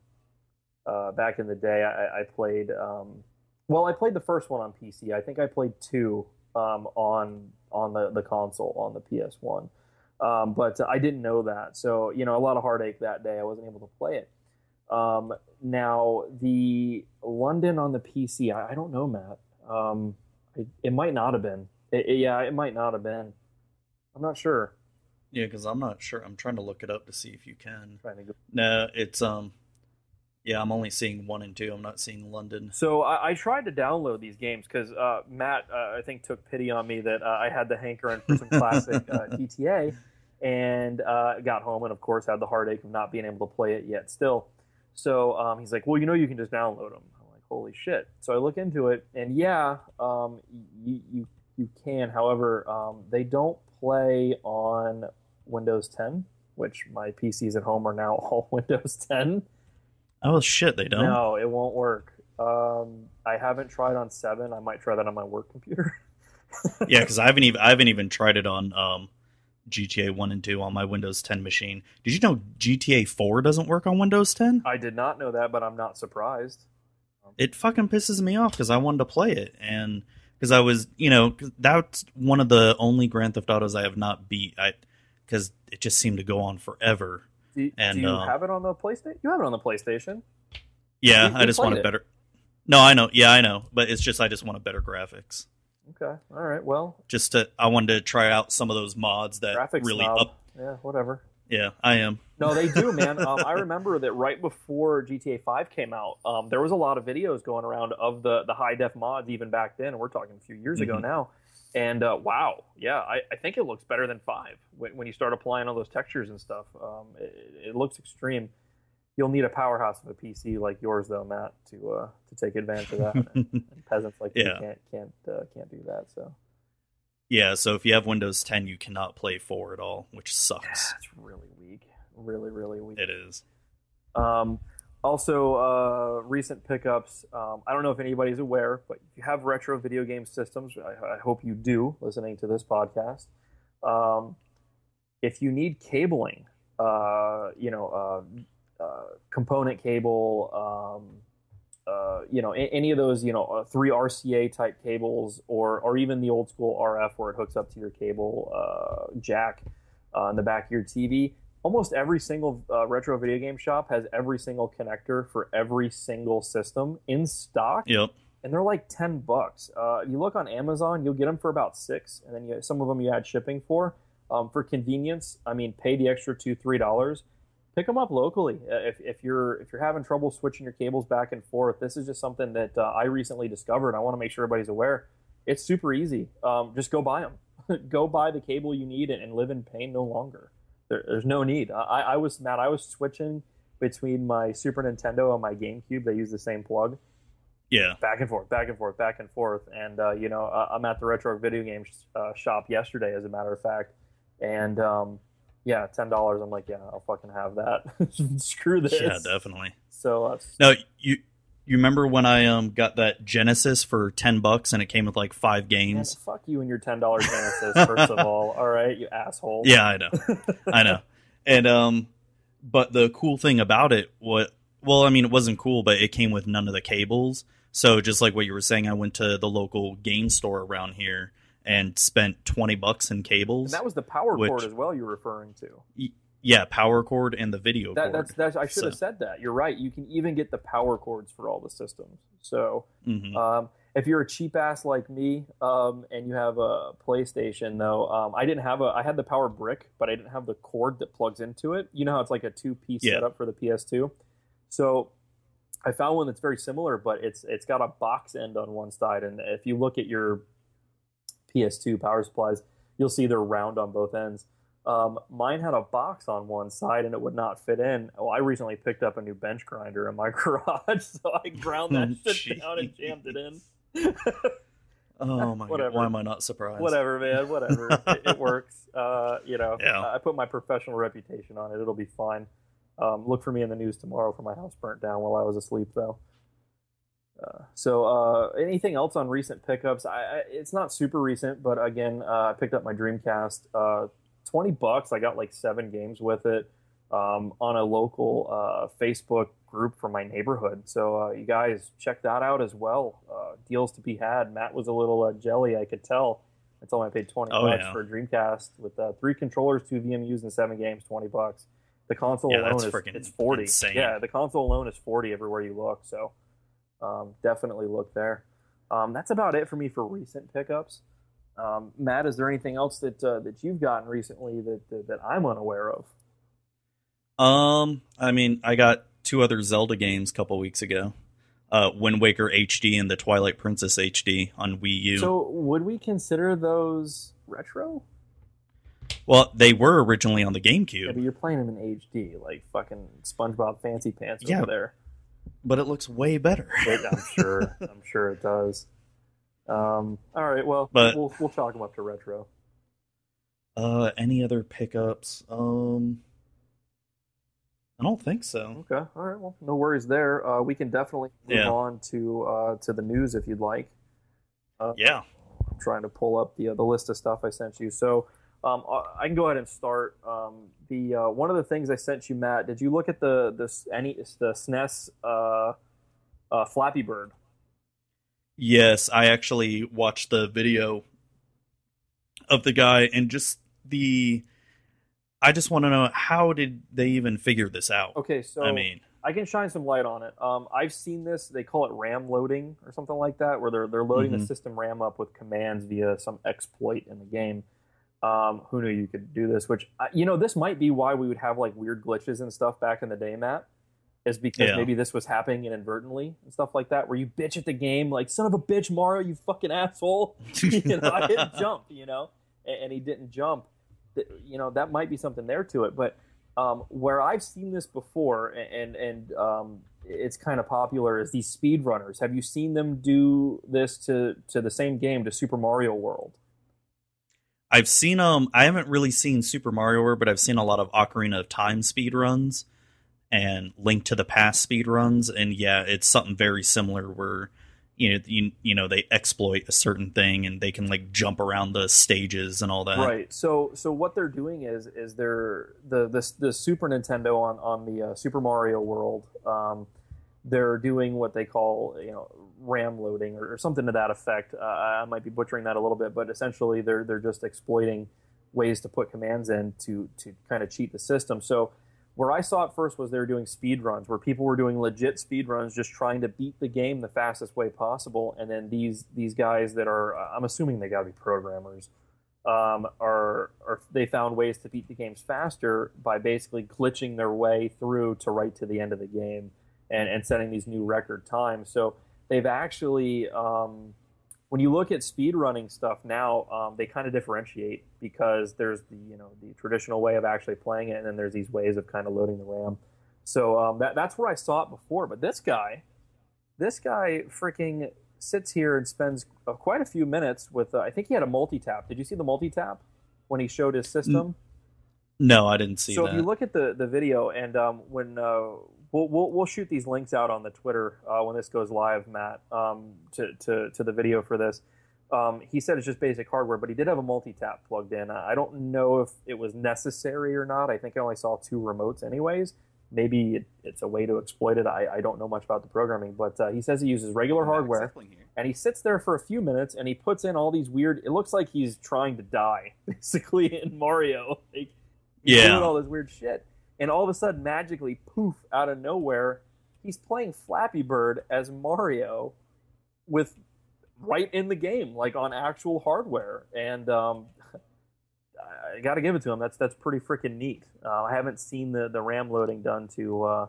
uh, back in the day, I, I played. Um, well, I played the first one on PC. I think I played two um, on on the, the console on the PS One, um, but I didn't know that. So you know, a lot of heartache that day. I wasn't able to play it. Um, now the London on the PC, I, I don't know, Matt. Um, it, it might not have been. It- it- yeah, it might not have been. I'm not sure. Yeah, because I'm not sure. I'm trying to look it up to see if you can. trying to go. No, it's um, yeah, I'm only seeing one and two. I'm not seeing London. So I, I tried to download these games because uh, Matt, uh, I think, took pity on me that uh, I had the hankering for some classic uh, [LAUGHS] GTA, and uh, got home and of course had the heartache of not being able to play it yet. Still, so um, he's like, "Well, you know, you can just download them." I'm like, "Holy shit!" So I look into it, and yeah, um, you you you can. However, um, they don't play on Windows 10, which my PCs at home are now [LAUGHS] all Windows 10. Oh shit, they don't. No, it won't work. Um, I haven't tried on seven. I might try that on my work computer. [LAUGHS] Yeah, because I haven't even I haven't even tried it on um, GTA One and Two on my Windows 10 machine. Did you know GTA Four doesn't work on Windows 10? I did not know that, but I'm not surprised. It fucking pisses me off because I wanted to play it and because I was you know, that's one of the only Grand Theft Autos I have not beat. I because it just seemed to go on forever. Do, And, do you um, have it on the PlayStation? You have it on the PlayStation. Yeah, We- I we just wanted it. better. No, I know. Yeah, I know. But it's just I just want a better graphics. Okay, all right. Well, Just to I wanted to try out some of those mods that graphics really snob. up. Yeah, whatever. Yeah, I am. No, they do, [LAUGHS] man. um, I remember that right before GTA Five came out, um, there was a lot of videos going around of the the high def mods even back then. We're talking a few years ago Mhm. now. And uh, wow, yeah, I, I think it looks better than five when, when you start applying all those textures and stuff. Um, it, it looks extreme. You'll need a powerhouse of a PC like yours, though, Matt, to uh, to take advantage of that. [LAUGHS] and peasants like you can't can't uh, can't do that. So Yeah, so if you have Windows 10, you cannot play 4 at all, which sucks. that's really weak, really really weak. It is. Um, also, uh, recent pickups. Um, I don't know if anybody's aware, but if you have retro video game systems, I, I hope you do. Listening to this podcast, um, if you need cabling, uh, you know, uh, uh, component cable, um, uh, you know, any of those, you know, uh, three RCA type cables, or or even the old school RF where it hooks up to your cable jack in the back of your TV. Almost every single uh, retro video game shop has every single connector for every single system in stock Yep. and they're like 10 bucks. Uh, you look on Amazon, you'll get them for about six, and then you, some of them you add shipping for. Um, for convenience, I mean, pay the extra two, three dollars. Pick them up locally. Uh, If, if you're if you're having trouble switching your cables back and forth, this is just something that uh, I recently discovered. I want to make sure everybody's aware. It's super easy. Um, just go buy them. [LAUGHS] go buy the cable you need and, and live in pain no longer. There, there's no need. I, I was Matt. I was switching between my Super Nintendo and my GameCube. They use the same plug Yeah. back and forth, back and forth, back and forth. And uh, you know, uh, I'm at the retro video game sh- uh, shop yesterday, as a matter of fact, and um, yeah, ten dollars. I'm like, yeah, I'll fucking have that. [LAUGHS] Screw this. Yeah, definitely. So uh, No, you you remember when I um got that Genesis for ten bucks and it came with like five man, games? fuck you and your ten dollar Genesis. First of all, [LAUGHS] all right, you asshole. Yeah, I know. I know. And um but the cool thing about it what well, I mean it wasn't cool, but it came with none of the cables. So just like what you were saying, I went to the local game store around here and spent twenty bucks in cables. And that was the power Which- cord as well. You're referring to. Yeah, power cord and the video That, cord. that's that's. I should have said that. You're right. You can even get the power cords for all the systems. So Mhm. Um, if you're a cheap ass like me um, and you have a PlayStation, though, um, I didn't have a. I had the power brick, but I didn't have the cord that plugs into it. You know how it's like a two piece Yeah. setup for the PS2. So I found one that's very similar, but it's it's got a box end on one side, and if you look at your PS2 power supplies, you'll see they're round on both ends. Um, mine had a box on one side and it would not fit in. Well, I recently picked up a new bench grinder in my [LAUGHS] garage, so I ground that Oh, [LAUGHS] shit down and jammed it in. [LAUGHS] oh my whatever. god, why am I not surprised? whatever, man, whatever. it, it works. Uh, you know, Yeah. I put my professional reputation on it. It'll be fine. Um, look for me in the news tomorrow for my house burnt down while I was asleep, though. Uh, so, uh, anything else on recent pickups? I, I, it's not super recent, but again, uh, I picked up my Dreamcast. Uh, Twenty bucks. I got like seven games with it um, on a local uh, Facebook group from my neighborhood. So uh, you guys check that out as well. Uh, deals to be had. Matt was a little uh, jelly, I could tell. I told him I paid twenty Oh, bucks yeah. for a Dreamcast with uh, three controllers, two VMUs, and seven games. Twenty bucks. The console Yeah, alone is it's forty. insane. Yeah, the console alone is forty everywhere you look. So um, definitely look there. Um, that's about it for me for recent pickups. Um, Matt, is there anything else that uh, that you've gotten recently that, that that I'm unaware of? Um, I mean, I got two other Zelda games a couple weeks ago. Uh, Wind Waker HD and the Twilight Princess HD on Wii U. So would we consider those retro? well, they were originally on the Yeah, GameCube, but you're playing them in HD, like fucking SpongeBob Fancy Pants Yeah. over there. but it looks way better. It, I'm sure. [LAUGHS] I'm sure it does. Um, all right. Well, But- we'll we'll chalk them up to retro. uh, any other pickups? Um, I don't think so. Okay. All right. Well, no worries there. Uh, we can definitely move Yeah. on to uh, to the news if you'd like. Uh, Yeah. I'm trying to pull up the uh, the list of stuff I sent you. So um, I I can go ahead and start. Um, the uh, one of the things I sent you, Matt. Did you look at the the any the SNES uh, uh, Flappy Bird? Yes, I actually watched the video of the guy and just the. I just want to know how did they even figure this out? Okay, so I mean, I can shine some light on it. Um, I've seen this. They call it RAM loading or something like that, where they're they're loading the Mhm. system RAM up with commands via some exploit in the game. Um, who knew you could do this? Which uh, you know, this might be why we would have like weird glitches and stuff back in the day, Matt. Is because Yeah. maybe this was happening inadvertently and stuff like that, where you bitch at the game, like son of a bitch, Mario, you fucking asshole. [LAUGHS] you know, I hit jump, you know, and, and he didn't jump. You know, that might be something there to it. But um, where I've seen this before, and and um, it's kind of popular, is these speedrunners. Have you seen them do this to to the same game, to Super Mario World? I've seen um I haven't really seen Super Mario World, but I've seen a lot of Ocarina of Time speed runs and Link to the Past speed runs, and yeah, it's something very similar where you know you, you know they exploit a certain thing and they can like jump around the stages and all that. Right. So so what they're doing is is they're the the, the Super Nintendo on on the uh, Super Mario World. Um, they're doing what they call you know RAM loading or, or something to that effect. Uh, I might be butchering that a little bit, but essentially they're they're just exploiting ways to put commands in to to kind of cheat the system. So where I saw it first was they were doing speed runs, where people were doing legit speed runs, just trying to beat the game the fastest way possible. And then these these guys that are, uh, I'm assuming they got to be programmers, um, are, are they found ways to beat the games faster by basically glitching their way through to right to the end of the game and, and setting these new record times. So they've actually, um, when you look at speed running stuff now, um, they kind of differentiate because there's the you know the traditional way of actually playing it, and then there's these ways of kind of loading the RAM. So um, that, that's where I saw it before. But this guy, this guy freaking sits here and spends uh, quite a few minutes with. Uh, I think he had a multi tap. Did you see the multi tap when he showed his system? No, I didn't see so that. if you look at the the video and um, when uh, we'll, we'll we'll shoot these links out on the Twitter uh, when this goes live, Matt, um, to, to to the video for this. Um, he said it's just basic hardware, but he did have a multi tap plugged in. I don't know if it was necessary or not. I think I only saw two remotes, anyways. Maybe it, it's a way to exploit it. I, I don't know much about the programming, but uh, he says he uses regular hardware and he sits there for a few minutes and he puts in all these weird. It looks like he's trying to die, [LAUGHS] basically in Mario. Like, he's Yeah. doing all this weird shit, and all of a sudden, magically, poof, out of nowhere, he's playing Flappy Bird as Mario, with right in the game, like on actual hardware, and um, [LAUGHS] I got to give it to him. That's that's pretty freaking neat. Uh, I haven't seen the the RAM loading done to uh,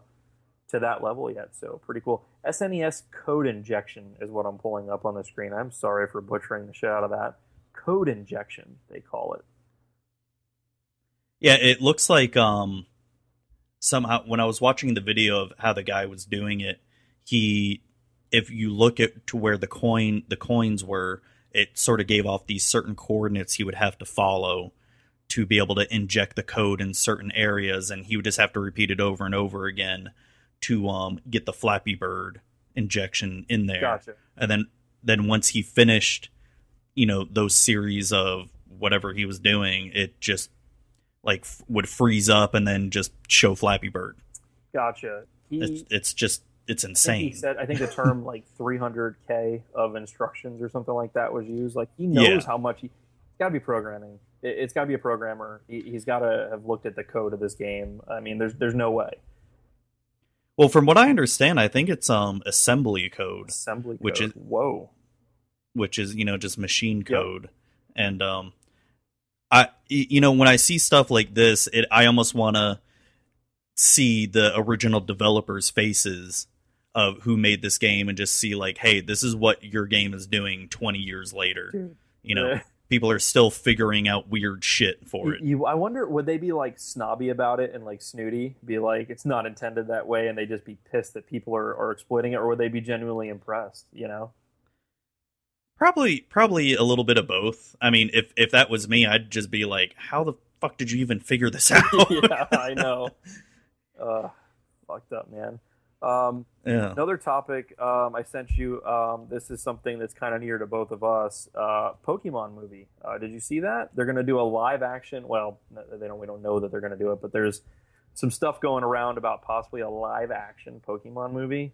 to that level yet, so pretty cool. SNES code injection is what I'm pulling up on the screen. I'm sorry for butchering the shit out of that. Code injection, they call it. Yeah, it looks like um somehow when I was watching the video of how the guy was doing it, he if you look at to where the coin the coins were, it sort of gave off these certain coordinates he would have to follow to be able to inject the code in certain areas and he would just have to repeat it over and over again to um get the Flappy Bird injection in there Gotcha. and then then once he finished you know those series of whatever he was doing it just like f- would freeze up and then just show flappy bird Gotcha. He, it's, it's just it's insane he said, I think the term [LAUGHS] like 300k of instructions or something like that was used. Like he knows Yeah. how much he, he's got to be programming. It, it's got to be a programmer. He, he's got to have looked at the code of this game. I mean, there's there's no way. well from what i understand i think it's um assembly code Assembly code. Which is- whoa. which is you know just machine code and um i you know when i see stuff like this it i almost want to see the original developers faces of who made this game and just see like hey this is what your game is doing 20 years later Dude. you know Yeah. people are still figuring out weird shit for it you- I wonder would they be like snobby about it and like snooty, be like it's not intended that way, and they just be pissed that people are, are exploiting it, or would they be genuinely impressed? You know? Probably probably a little bit of both i mean if if that was me i'd just be like how the fuck did you even figure this [LAUGHS] out yeah, I know. Uh, fucked up, man. Um, yeah Another topic um, I sent you. Um, this is something that's kind of near to both of us. Uh, Pokemon movie. Uh, did you see that? They're going to do a live action. Well, they don't. We don't know that they're going to do it, but there's some stuff going around about possibly a live action Pokemon movie.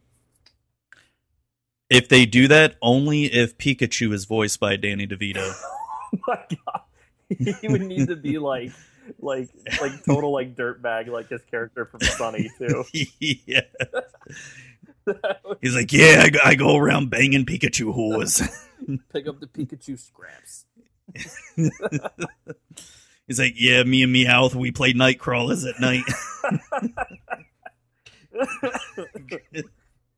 If they do that, only if Pikachu is voiced by Danny DeVito. [LAUGHS] oh my god, he would need to be like, like, like total like dirtbag, like his character from Sunny too. [LAUGHS] yeah. [LAUGHS] He's like, yeah, I go, I go around banging Pikachu whores. Pick up the Pikachu scraps. He's like, yeah, me and Meowth, we play night crawlers at night.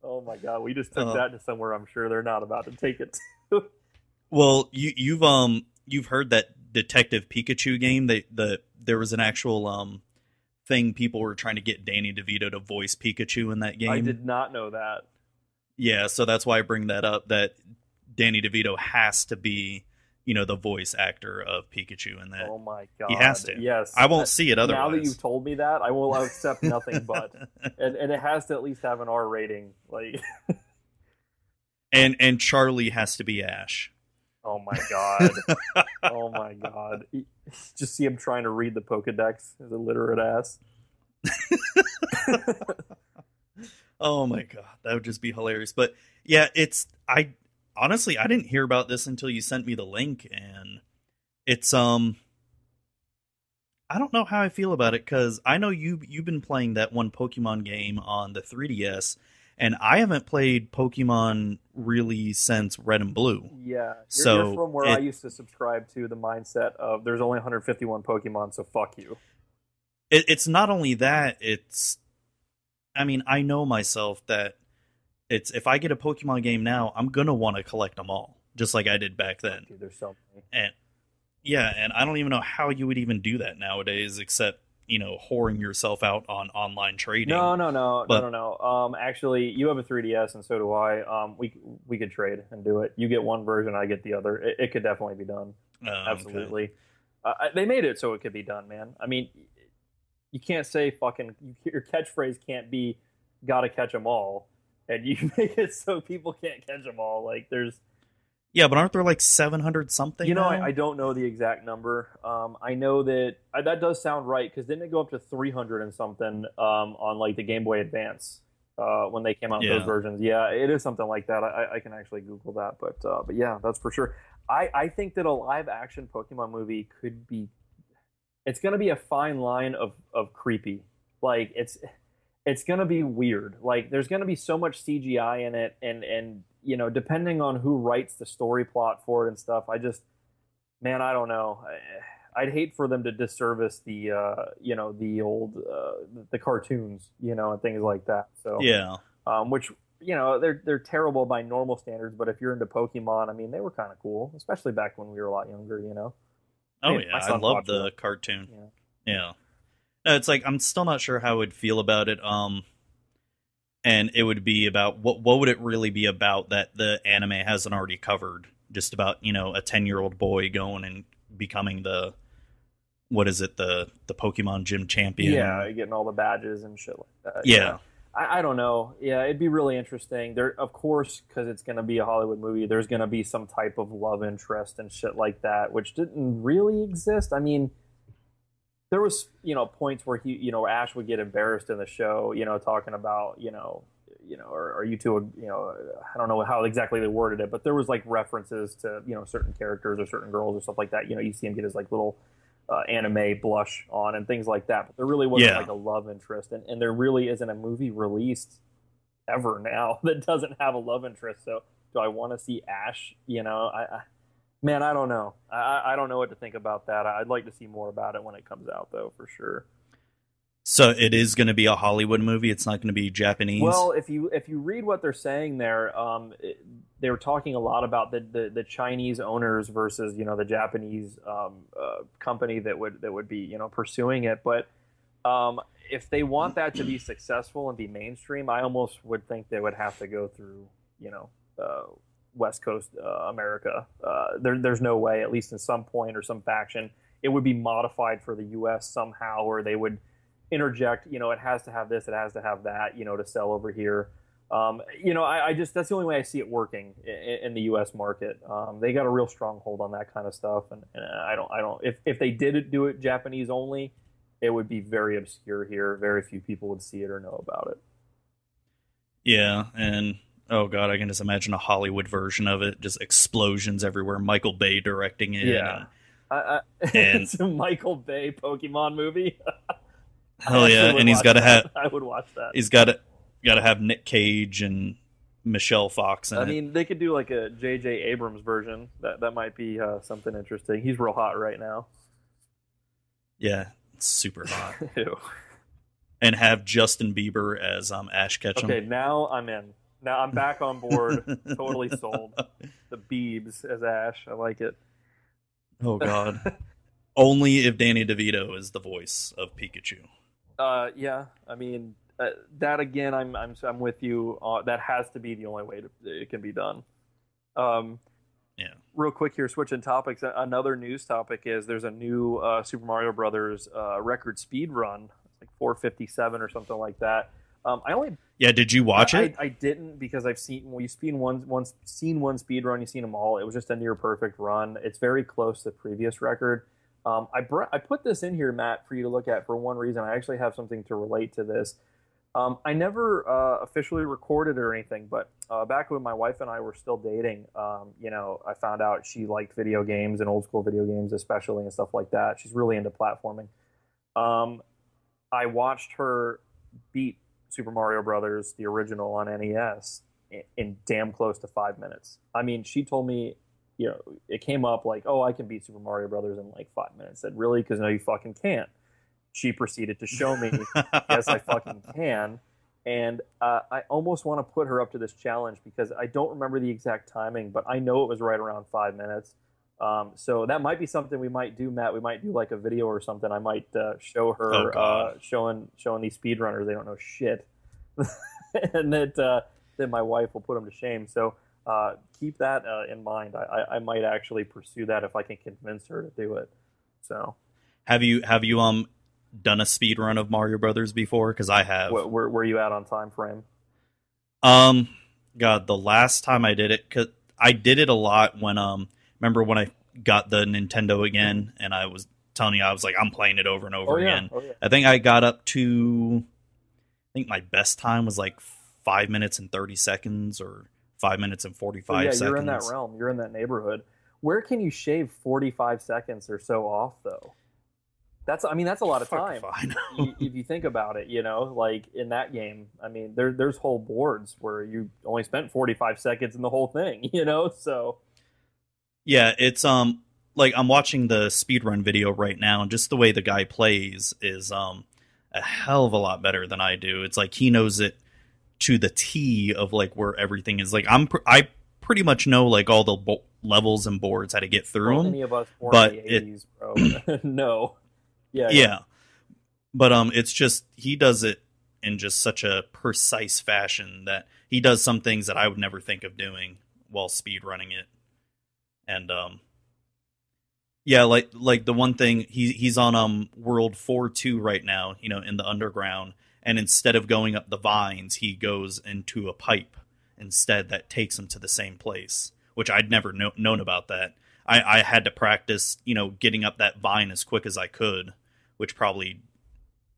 Oh my god, we just took Uh, that to somewhere I'm sure they're not about to take it to. [LAUGHS] well, you you've um you've heard that Detective Pikachu game. They the there was an actual um thing people were trying to get Danny DeVito to voice Pikachu in that game. I did not know that. Yeah, so that's why I bring that up. That Danny DeVito has to be, you know, the voice actor of Pikachu in that. Oh my god, He has to. Yes, I won't That- see it otherwise. Now that you've told me that, I will accept nothing [LAUGHS] but, and, and it has to at least have an R rating. Like, [LAUGHS] and and Charlie has to be Ash. oh my god, [LAUGHS] oh my god, just see him trying to read the Pokedex as a literate ass. Oh my god, that would just be hilarious. But yeah, it's I honestly I didn't hear about this until you sent me the link, and it's um I don't know how I feel about it because I know you you've been playing that one Pokemon game on the 3DS, and I haven't played Pokemon really since Red and Blue. Yeah, you're, So, you're from where I used to subscribe to the mindset of there's only 151 Pokemon, so fuck you. It, it's not only that; it's I mean I know myself that it's if I get a Pokemon game now, I'm gonna want to collect them all, just like I did back then. Dude, there's so many. And yeah, and I don't even know how you would even do that nowadays, except you know whoring yourself out on online trading. No, no, no, But- no, no, no. Um, actually, you have a 3DS, and so do I. Um, we we could trade and do it. You get one version, I get the other. It, it could definitely be done. Oh, okay. Absolutely. Uh, they made it so it could be done, man. I mean, you can't say fucking your catchphrase can't be "gotta catch them all," and you [LAUGHS] make it so people can't catch them all. Like there's Yeah, but aren't there like seven hundred something? You know. I, I don't know the exact number. Um, I know that uh, that does sound right because didn't it go up to 300 and something um, on like the Game Boy Advance uh, when they came out with Yeah. those versions? Yeah, it is something like that. I, I can actually Google that, but uh, but yeah, that's for sure. I, I think that a live action Pokemon movie could be. It's going to be a fine line of of creepy. Like it's it's going to be weird. Like there's going to be so much CGI in it, and and you know, depending on who writes the story plot for it and stuff, I just, man, I don't know. I, I'd hate for them to disservice the, uh, you know, the old, uh, the cartoons, you know, and things like that. So, Yeah, um, which you know, they're they're terrible by normal standards, but if you're into Pokemon, I mean, they were kind of cool, especially back when we were a lot younger, you know. oh mean, yeah, I love the it. cartoon. Yeah. Yeah. No, it's like I'm still not sure how I would feel about it. Um, and it would be about what what would it really be about that the anime hasn't already covered? Just about you know a ten year old boy going and becoming the what is it the the Pokemon gym champion? Yeah, getting all the badges and shit like that. Yeah. I, I don't know. Yeah, it'd be really interesting. There, of course, because it's going to be a Hollywood movie. There's going to be some type of love interest and shit like that, which didn't really exist. I mean, there was you know points where he, you know, Ash would get embarrassed in the show, you know, talking about you know, you know, or, or you two, you know, I don't know how exactly they worded it, but there was like references to you know certain characters or certain girls or stuff like that. You know, you see him get his like little uh, anime blush on and things like that. But there really wasn't Yeah. like a love interest, and, and there really isn't a movie released ever now [LAUGHS] that doesn't have a love interest. So do I want to see Ash? You know, I, I man, I don't know. I, I- don't know what to think about that. I'd like to see more about it when it comes out, though, for sure. So it is going to be a Hollywood movie. It's not going to be Japanese. Well, if you if you read what they're saying there, um, it- they were talking a lot about the, the, the Chinese owners versus you know the Japanese um, uh, company that would that would be you know pursuing it. But um, if they want that to be successful and be mainstream, I almost would think they would have to go through you know uh, West Coast uh, America. Uh, there, there's no way, at least in some point or some faction, it would be modified for the U.S. somehow, or they would interject. You know, it has to have this, it has to have that. You know, to sell over here. Um, you know, I, I just that's the only way I see it working in, in the U.S. market. Um, they got a real strong hold on that kind of stuff, and, and I don't, I don't. If if they did do it Japanese only, it would be very obscure here. Very few people would see it or know about it. yeah, and oh god, I can just imagine a Hollywood version of it. Just explosions everywhere. Michael Bay directing it. Yeah. I, I, And- [LAUGHS] it's a Michael Bay Pokemon movie. [LAUGHS] Hell yeah, and he's got to have [LAUGHS] I would watch that. he's got to got to have Nick Cage and Michelle Fox in I it. mean, they could do like a J.J. Abrams version. That that might be uh, something interesting. He's real hot right now. yeah, super hot. And have Justin Bieber as um Ash Ketchum. Okay, now I'm in. Now I'm back on board. totally [LAUGHS] sold. The Beebs as Ash. I like it. Oh god. [LAUGHS] Only if Danny DeVito is the voice of Pikachu. Uh, yeah, I mean uh, that again. I'm I'm I'm with you. Uh, that has to be the only way to, it can be done. Um, Yeah. real quick here, switching topics. Another news topic is there's a new uh, Super Mario Brothers uh, record speed run, it's like 457 or something like that. Um, I only Yeah, did you watch I, it? I, I didn't because I've seen well, you've seen one once seen one speed run, you've seen them all. It was just a near perfect run. It's very close to the previous record. Um, I br- I put this in here, Matt, for you to look at for one reason. I actually have something to relate to this. Um, I never uh, officially recorded or anything, but uh, back when my wife and I were still dating, um, you know, I found out she liked video games and old school video games, especially and stuff like that. She's really into platforming. Um, I watched her beat Super Mario Brothers, the original on NES, in, in damn close to five minutes. I mean, she told me, you know, it came up like, "Oh, I can beat Super Mario Brothers in like five minutes." I said, "Really?" Because no, you fucking can't she proceeded to show me, [LAUGHS] yes, I fucking can. And uh, I almost want to put her up to this challenge because I don't remember the exact timing, but I know it was right around five minutes. Um, so that might be something we might do, Matt. We might do like a video or something. I might uh, show her Oh, uh, showing showing these speedrunners they don't know shit, [LAUGHS] and that uh, then my wife will put them to shame. So uh, keep that uh, in mind. I, I, might actually pursue that if I can convince her to do it. So Have you have you um done a speed run of Mario Brothers before? Because I have. wh- where where you at on time frame? Um, God, the last time I did it, cause I did it a lot when um, remember when I got the Nintendo again, and I was telling you I was like I'm playing it over and over Oh yeah, again. oh yeah. I think I got up to, I think my best time was like five minutes and thirty seconds, or five minutes and 45 So yeah, seconds. you're in that realm. You're in that neighborhood. Where can you shave 45 seconds or so off though? That's I mean that's a lot of time. if I know. If you think about it, you know, like in that game, I mean, there there's whole boards where you only spent 45 seconds in the whole thing, [LAUGHS] you know. So Yeah, it's um like I'm watching the speedrun video right now and just the way the guy plays is um a hell of a lot better than I do. It's like he knows it to the T of like where everything is. Like I'm pr- I pretty much know like all the bo- levels and boards how to get through well, them. any of us born but in the it- 80s, bro, [LAUGHS] no. Yeah, yeah. But um it's just he does it in just such a precise fashion that he does some things that I would never think of doing while speed running it. And um yeah, like like the one thing he he's on um world 4-2 right now, you know, in the underground and instead of going up the vines, he goes into a pipe instead that takes him to the same place, which I'd never know, known about that. I, I had to practice, you know, getting up that vine as quick as I could, which probably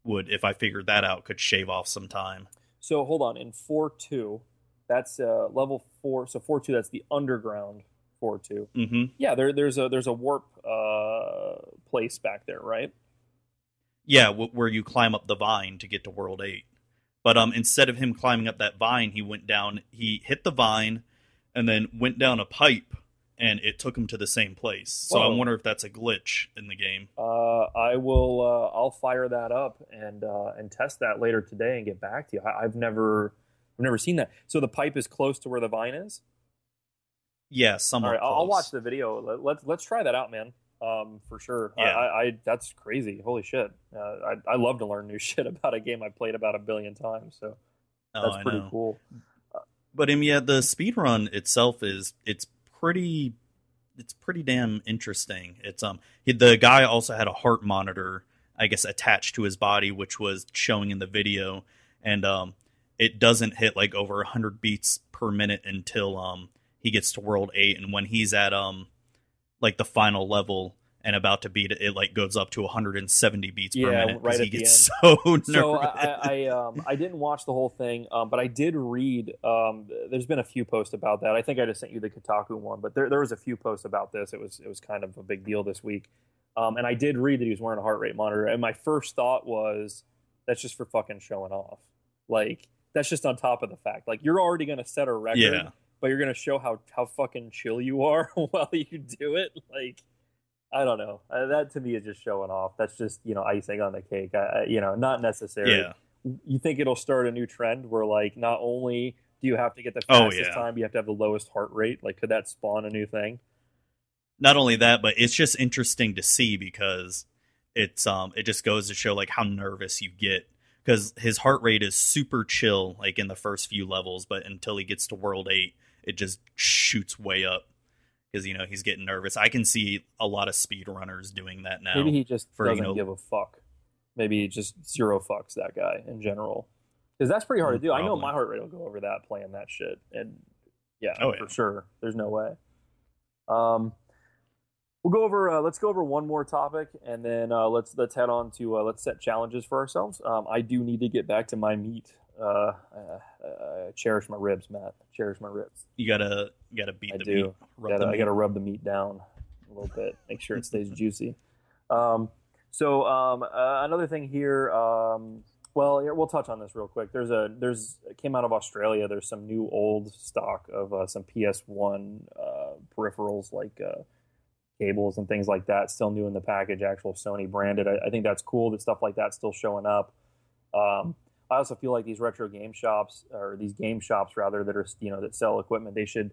would, if I figured that out, could shave off some time. So hold on, in 4-2, that's uh, level 4, so 4-2 that's the underground 4-2. hmm Yeah, there, there's a there's a warp uh, place back there, right? Yeah, w- where you climb up the vine to get to World Eight. But um, instead of him climbing up that vine, he went down. He hit the vine, and then went down a pipe, and it took him to the same place. So I wonder if that's a glitch in the game. Uh, I will. Uh, I'll fire that up and uh, and test that later today and get back to you. I, I've never, I've never seen that. So the pipe is close to where the vine is. Yeah, All somewhat. right, I'll, I'll watch the video. Let, let's let's try that out, man. Um, for sure. Yeah. I, I that's crazy. Holy shit. Uh, I I love to learn new [LAUGHS] shit about a game I played about a billion times. So Oh, that's I pretty know. cool. but mean, yeah, the speed run itself is it's pretty it's pretty damn interesting. It's um he, the guy also had a heart monitor, I guess, attached to his body, which was showing in the video, and um it doesn't hit like over 100 beats per minute until um he gets to world 8 and when he's at um like the final level and about to beat it it like goes up to 170 beats per Yeah, minute 'cause right he at the gets [LAUGHS] so nervous. So I, I, um, I didn't watch the whole thing, um, but I did read. Um, there's been a few posts about that. I think I just sent you the Kotaku one, but there, there was a few posts about this. It was it was kind of a big deal this week, um, and I did read that he was wearing a heart rate monitor. And my first thought was, that's just for fucking showing off. Like that's just on top of the fact. Like you're already gonna set a record, Yeah. But you're gonna show how how fucking chill you are [LAUGHS] while you do it. Like. I don't know. Uh, that to me is just showing off. That's just you know icing on the cake. I, you know, not necessary yeah you think it'll start a new trend where like not only do you have to get the Oh, fastest yeah. time, but you have to have the lowest heart rate. Like, could that spawn a new thing? not only that, but it's just interesting to see because it's um it just goes to show like how nervous you get because his heart rate is super chill like in the first few levels, but until he gets to world eight, it just shoots way up because you know he's getting nervous. I can see a lot of speedrunners doing that now. Maybe he just for, doesn't know- give a fuck. Maybe he just zero fucks that guy in general. Because that's pretty hard to do. I know my heart rate will go over that playing that shit, and yeah, Oh, for sure. There's no way. Um, we'll go over. Uh, let's go over one more topic, and then uh, let's let's head on to uh, let's set challenges for ourselves. Um, I do need to get back to my meat Uh, uh, uh, cherish my ribs, Matt. Cherish my ribs. You gotta you gotta beat I the do. meat. Gotta- the I meat. got to rub the meat down a little bit, make sure it stays juicy. Um, so um, uh, another thing here. Um, well, we'll touch on this real quick. There's a there's it came out of Australia. There's some new old stock of uh, some PS1 uh, peripherals like uh, cables and things like that. Still new in the package, actual Sony branded. I, I think that's cool that stuff like that's still showing up. Um, I also feel like these retro game shops or these game shops rather that are you know that sell equipment, they should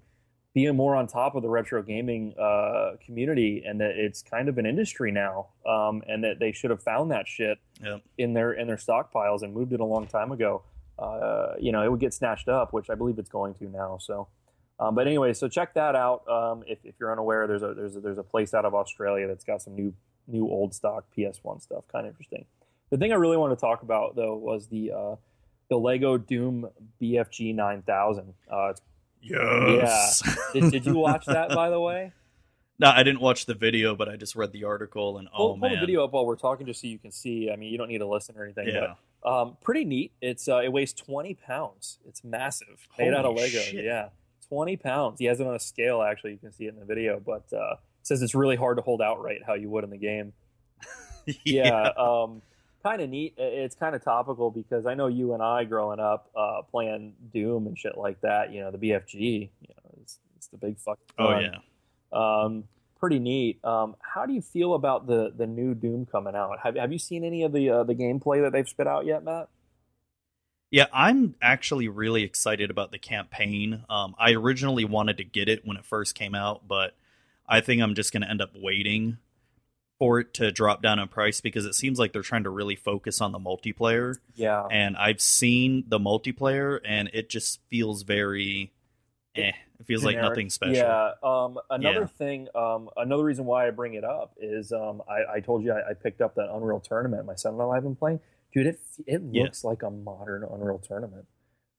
be more on top of the retro gaming uh, community and that it's kind of an industry now um, and that they should have found that shit Yep. in their in their stockpiles and moved it a long time ago. Uh, you know, it would get snatched up, which I believe it's going to now. So, um, but anyway, so check that out. Um, if, if you're unaware, there's a there's a, there's a place out of Australia that's got some new new old stock PS1 stuff. Kind of interesting. The thing I really want to talk about though was the uh, the Lego Doom BFG 9000. Uh, Yes. did, did you watch that, by the way? [LAUGHS] no, I didn't watch the video, but I just read the article and Pull, oh pull the video up while we're talking, just so you can see. I mean, you don't need to listen or anything. Yeah. But, um, pretty neat. It's uh, it weighs 20 pounds. It's massive. Made out of Lego. shit. Yeah, 20 pounds. He has it on a scale. Actually, you can see it in the video. But uh, it says it's really hard to hold outright how you would in the game. [LAUGHS] yeah, um, kind of neat. It's kind of topical because I know you and I growing up uh, playing Doom and shit like that. You know, the BFG. You know, it's, it's the big fuck. Oh yeah. Um, pretty neat. Um, how do you feel about the the new Doom coming out? Have Have you seen any of the uh, the gameplay that they've spit out yet, Matt? Yeah, I'm actually really excited about the campaign. Um, I originally wanted to get it when it first came out, but I think I'm just going to end up waiting for it to drop down in price because it seems like they're trying to really focus on the multiplayer. Yeah, And I've seen the multiplayer, and it just feels very, eh. It feels like nothing special. Yeah. Um, another Yeah. thing, um, another reason why I bring it up is um, I, I told you I, I picked up that Unreal Tournament. My son and I have been playing. Dude, it it Yeah. looks like a modern Unreal Tournament.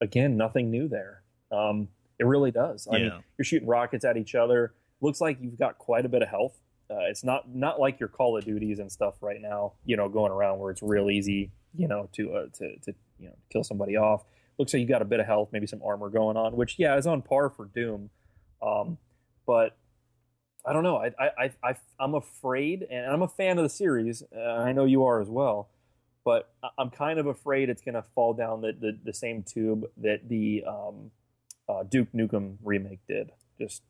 Again, nothing new there. Um, it really does. I mean, Yeah. you're shooting rockets at each other. Looks like you've got quite a bit of health. Uh, it's not not like your Call of Duties and stuff right now. You know, going around where it's real easy. You know, to uh, to to you know kill somebody off. Looks like you got a bit of health, maybe some armor going on, which yeah is on par for Doom. Um, but I don't know. I I I I'm afraid, and I'm a fan of the series. Uh, I know you are as well. But I'm kind of afraid it's going to fall down the, the, the same tube that the um, uh, Duke Nukem remake did. Just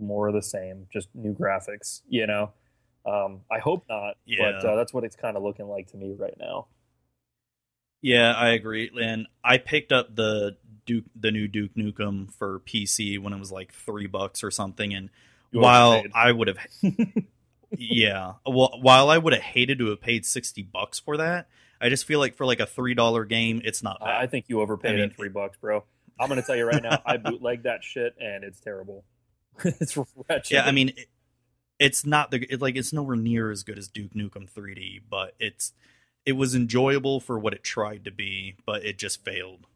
more of the same, just new graphics. You know, um, I hope not, but uh, that's what it's kind of looking like to me right now. Yeah, I agree. And I picked up the Duke, the new Duke Nukem for PC when it was like three bucks or something. And You [LAUGHS] while. I would have, yeah, well, while I would have hated to have paid sixty bucks for that, I just feel like for like a three dollar game, it's not I, I think you overpaid I mean- three bucks, bro. I'm to tell you right now, I bootlegged that shit and it's terrible. [LAUGHS] it's wretched. yeah, I mean, it, it's not the it, like it's nowhere near as good as Duke Nukem 3D, but it's it was enjoyable for what it tried to be, but it just failed.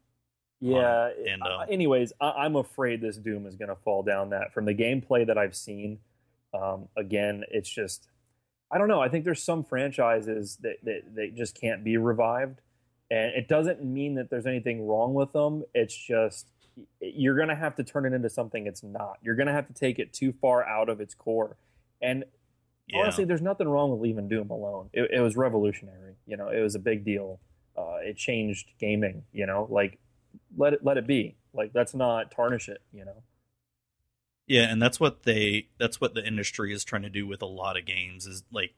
Yeah. and, uh, anyways, I, I'm afraid this Doom is going to fall down that. From the gameplay that I've seen, um, again, it's just I don't know. I think there's some franchises that that, that just can't be revived, and it doesn't mean that there's anything wrong with them. It's just you're going to have to turn it into something it's not. You're going to have to take it too far out of its core, and Yeah. honestly, there's nothing wrong with leaving Doom alone. It, it was revolutionary. You know, it was a big deal. Uh, it changed gaming. You know, like let it let it be. Like let's not tarnish it. You know. Yeah, and that's what they that's what the industry is trying to do with a lot of games is like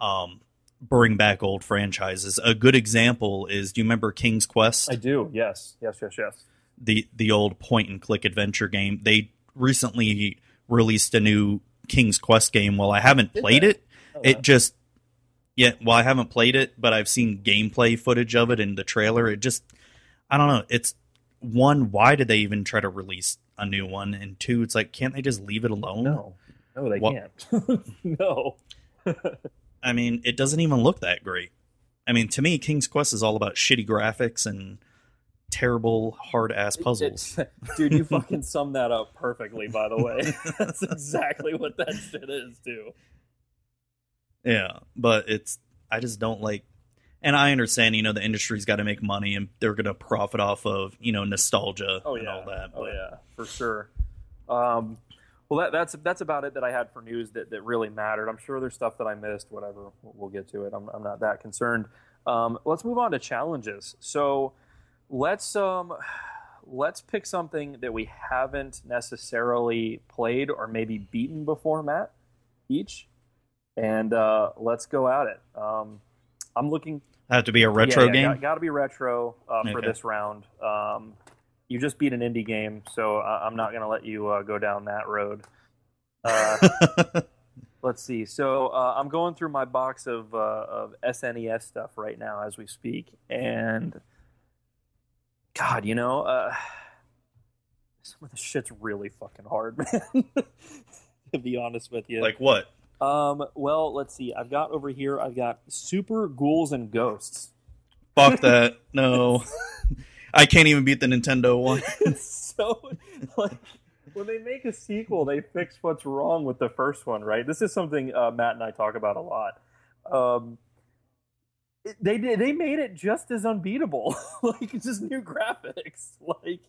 um bring back old franchises. A good example is do you remember King's Quest? I do. Yes. Yes. Yes. Yes. The the old point and click adventure game. They recently released a new King's Quest game. Well, I haven't played it. Oh, It wow. just yeah, well, I haven't played it, but I've seen gameplay footage of it in the trailer. It just I don't know. It's one, why did they even try to release a new one? And two, it's like can't they just leave it alone? no. No, they can't. [LAUGHS] no. I mean, it doesn't even look that great. I mean, to me, King's Quest is all about shitty graphics and terrible hard ass puzzles. It's- [LAUGHS] dude, you [LAUGHS] fucking summed that up perfectly. By the way, [LAUGHS] that's exactly what that shit is, too. Yeah, but it's I just don't like and I understand, you know, the industry's got to make money and they're going to profit off of, you know, nostalgia Oh and yeah, all that. oh but- yeah, for sure. Um, well, that, that's that's about it that I had for news that, that really mattered. I'm sure there's stuff that I missed. Whatever, we'll, we'll get to it. I'm, I'm not that concerned. Um, let's move on to challenges. So let's um, let's pick something that we haven't necessarily played or maybe beaten before, Matt, each, and uh, let's go at it. Um, I'm looking Have to be a retro yeah, yeah, game. Got, to be retro uh, for Okay. this round. Um, you just beat an indie game, so I- I'm not going to let you uh, go down that road. Uh, [LAUGHS] let's see. So uh, I'm going through my box of, uh, of SNES stuff right now as we speak, and God, you know, uh, [SIGHS] some of the shit's really fucking hard, [LAUGHS] man. to be honest with you, like what? um, well, let's see. I've got over here. I've got Super Ghouls and Ghosts. Fuck [LAUGHS] that. No. I can't even beat the Nintendo one. [LAUGHS] so like when they make a sequel, they fix what's wrong with the first one, right? This is something uh, Matt and I talk about a lot. Um, they did. They made it just as unbeatable, [LAUGHS] like just new graphics. [LAUGHS] Like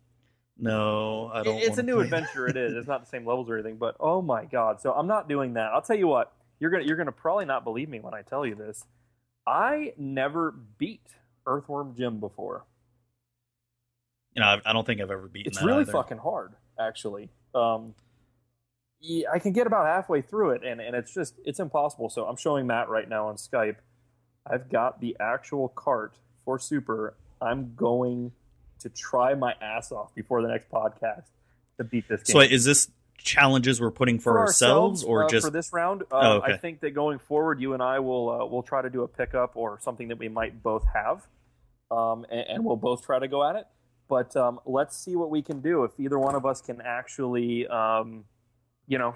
No, I don't. it- it's a new adventure. It is. It's not the same levels or anything, but oh my god! So I'm not doing that. I'll tell you what. You're gonna you're gonna probably not believe me when I tell you this. I never beat Earthworm Jim before. You know, I, I don't think I've ever beaten it's really either. fucking hard actually um yeah, i can get about halfway through it and, and it's just it's impossible so i'm showing matt right now on skype i've got the actual cart for super. I'm going to try my ass off before the next podcast to beat this game. So, is this challenges we're putting for, ourselves, or uh, just for this round uh, Oh, okay. i think that going forward you and i will uh, will try to do a pickup or something that we might both have um, and, and we'll both try to go at it. But um, let's see what we can do. If either one of us can actually um, you know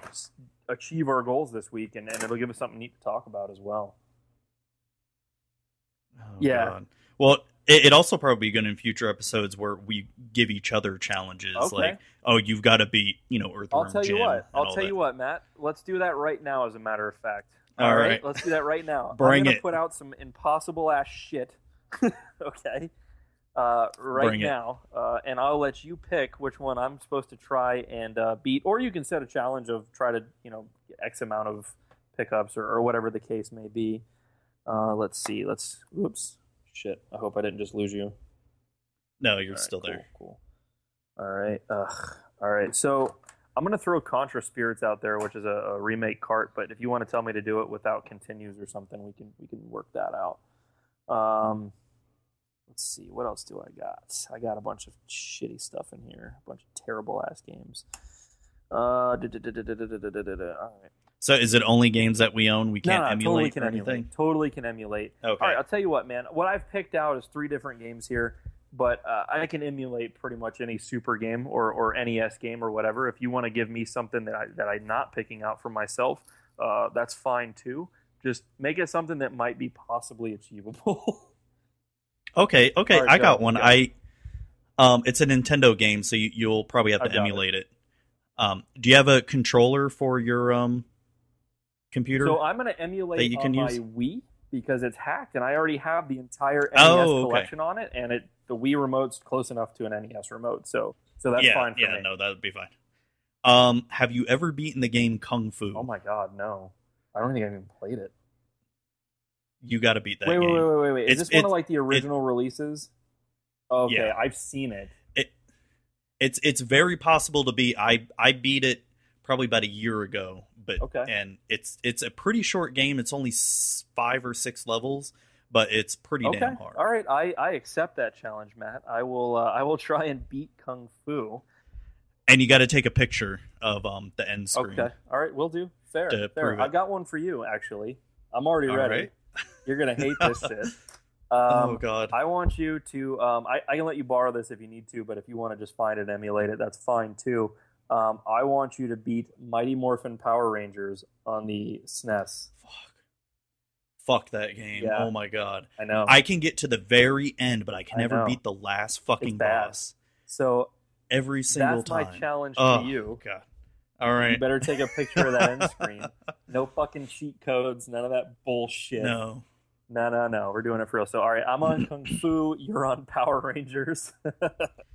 achieve our goals this week and, and it'll give us something neat to talk about as well Oh, Yeah. God. Well, it, it also probably be good in future episodes where we give each other challenges, Okay. like, "Oh, you've got to beat, you know, Earthworm i'll tell you what i'll tell that. you what matt let's do that right now as a matter of fact All right. let's do that right now [LAUGHS] Bring i'm gonna it. put out some impossible ass shit [LAUGHS] okay uh, right Bring now uh, and i'll let you pick which one i'm supposed to try and uh, beat or you can set a challenge of try to you know x amount of pickups or, or whatever the case may be uh, let's see. Let's. Oops. Shit. I hope I didn't just lose you. No, you're right, still cool, there. Cool. All right. Ugh. All right. So I'm gonna throw Contra Spirits out there, which is a, a remake cart. But if you want to tell me to do it without continues or something, we can we can work that out. Um, let's see. What else do I got? I got a bunch of shitty stuff in here. A bunch of terrible ass games. Uh, all right. So, is it only games that we own? We can't no, emulate totally can anything. emulate. Totally can emulate. Okay. All right, I'll tell you what, man. What I've picked out is three different games here, but uh, I can emulate pretty much any Super game or, or NES game or whatever. If you want to give me something that I that I'm not picking out for myself, uh, that's fine too. Just make it something that might be possibly achievable. [LAUGHS] Okay, okay, right, I go, got one. I um it's a Nintendo game, so you, you'll probably have to got it. emulate it. Um do you have a controller for your um computer? so I'm going to emulate That you can on my use? Wii because it's hacked, and I already have the entire NES Oh, okay. collection on it, and it the Wii remote's close enough to an NES remote, so so that's yeah, fine for yeah, me. no, that would be fine. Um have you ever beaten the game Kung Fu? Oh my god, no! I don't think I even played it. You got to beat that wait, game. wait, wait, wait, wait! Is It's- this one of like the original releases? Okay, Yeah. I've seen it. it. It's it's very possible to beat. I I beat it probably about a year ago, but Okay. and it's it's a pretty short game. It's only five or six levels, but it's pretty Okay, damn hard. all right, I, I accept that challenge, Matt. I will uh, I will try and beat Kung Fu. And you got to take a picture of um the end screen. Okay, all right, we'll do. Fair, fair. I got one for you actually. I'm already All ready. right. [LAUGHS] You're gonna hate this [LAUGHS] oh Um, god. I want you to. Um, I, I can let you borrow this if you need to, but if you want to just find it and emulate it, that's fine too. Um, I want you to beat Mighty Morphin Power Rangers on the SNES. Fuck. Fuck that game. Yeah. Oh my god. I know. I can get to the very end, but I can I never know. beat the last fucking boss so every single that's time. my challenge oh to you. god. All You better take a picture of that end screen. [LAUGHS] No fucking cheat codes, none of that bullshit. No. No, no, no. We're doing it for real. So, all right, I'm on Kung Fu. You're on Power Rangers. [LAUGHS]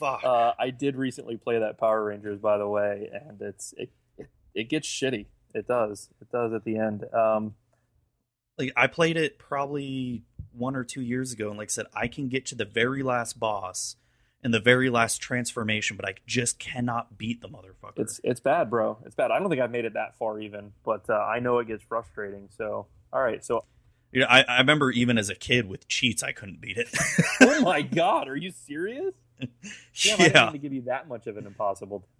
Fuck. uh, I did recently play that Power Rangers, by the way, and it's it it, it gets shitty. It does. It does at the end. Um, like I played it probably one or two years ago, and like I said, I can get to the very last boss and the very last transformation, but I just cannot beat the motherfucker. it's it's bad, bro. It's bad. I don't think I've made it that far even, but uh, I know it gets frustrating. So, all right. So, You know, I, I remember even as a kid with cheats, I couldn't beat it. oh [LAUGHS] my god, are you serious? [LAUGHS] Damn, I didn't yeah. to give you that much of an impossible. Task.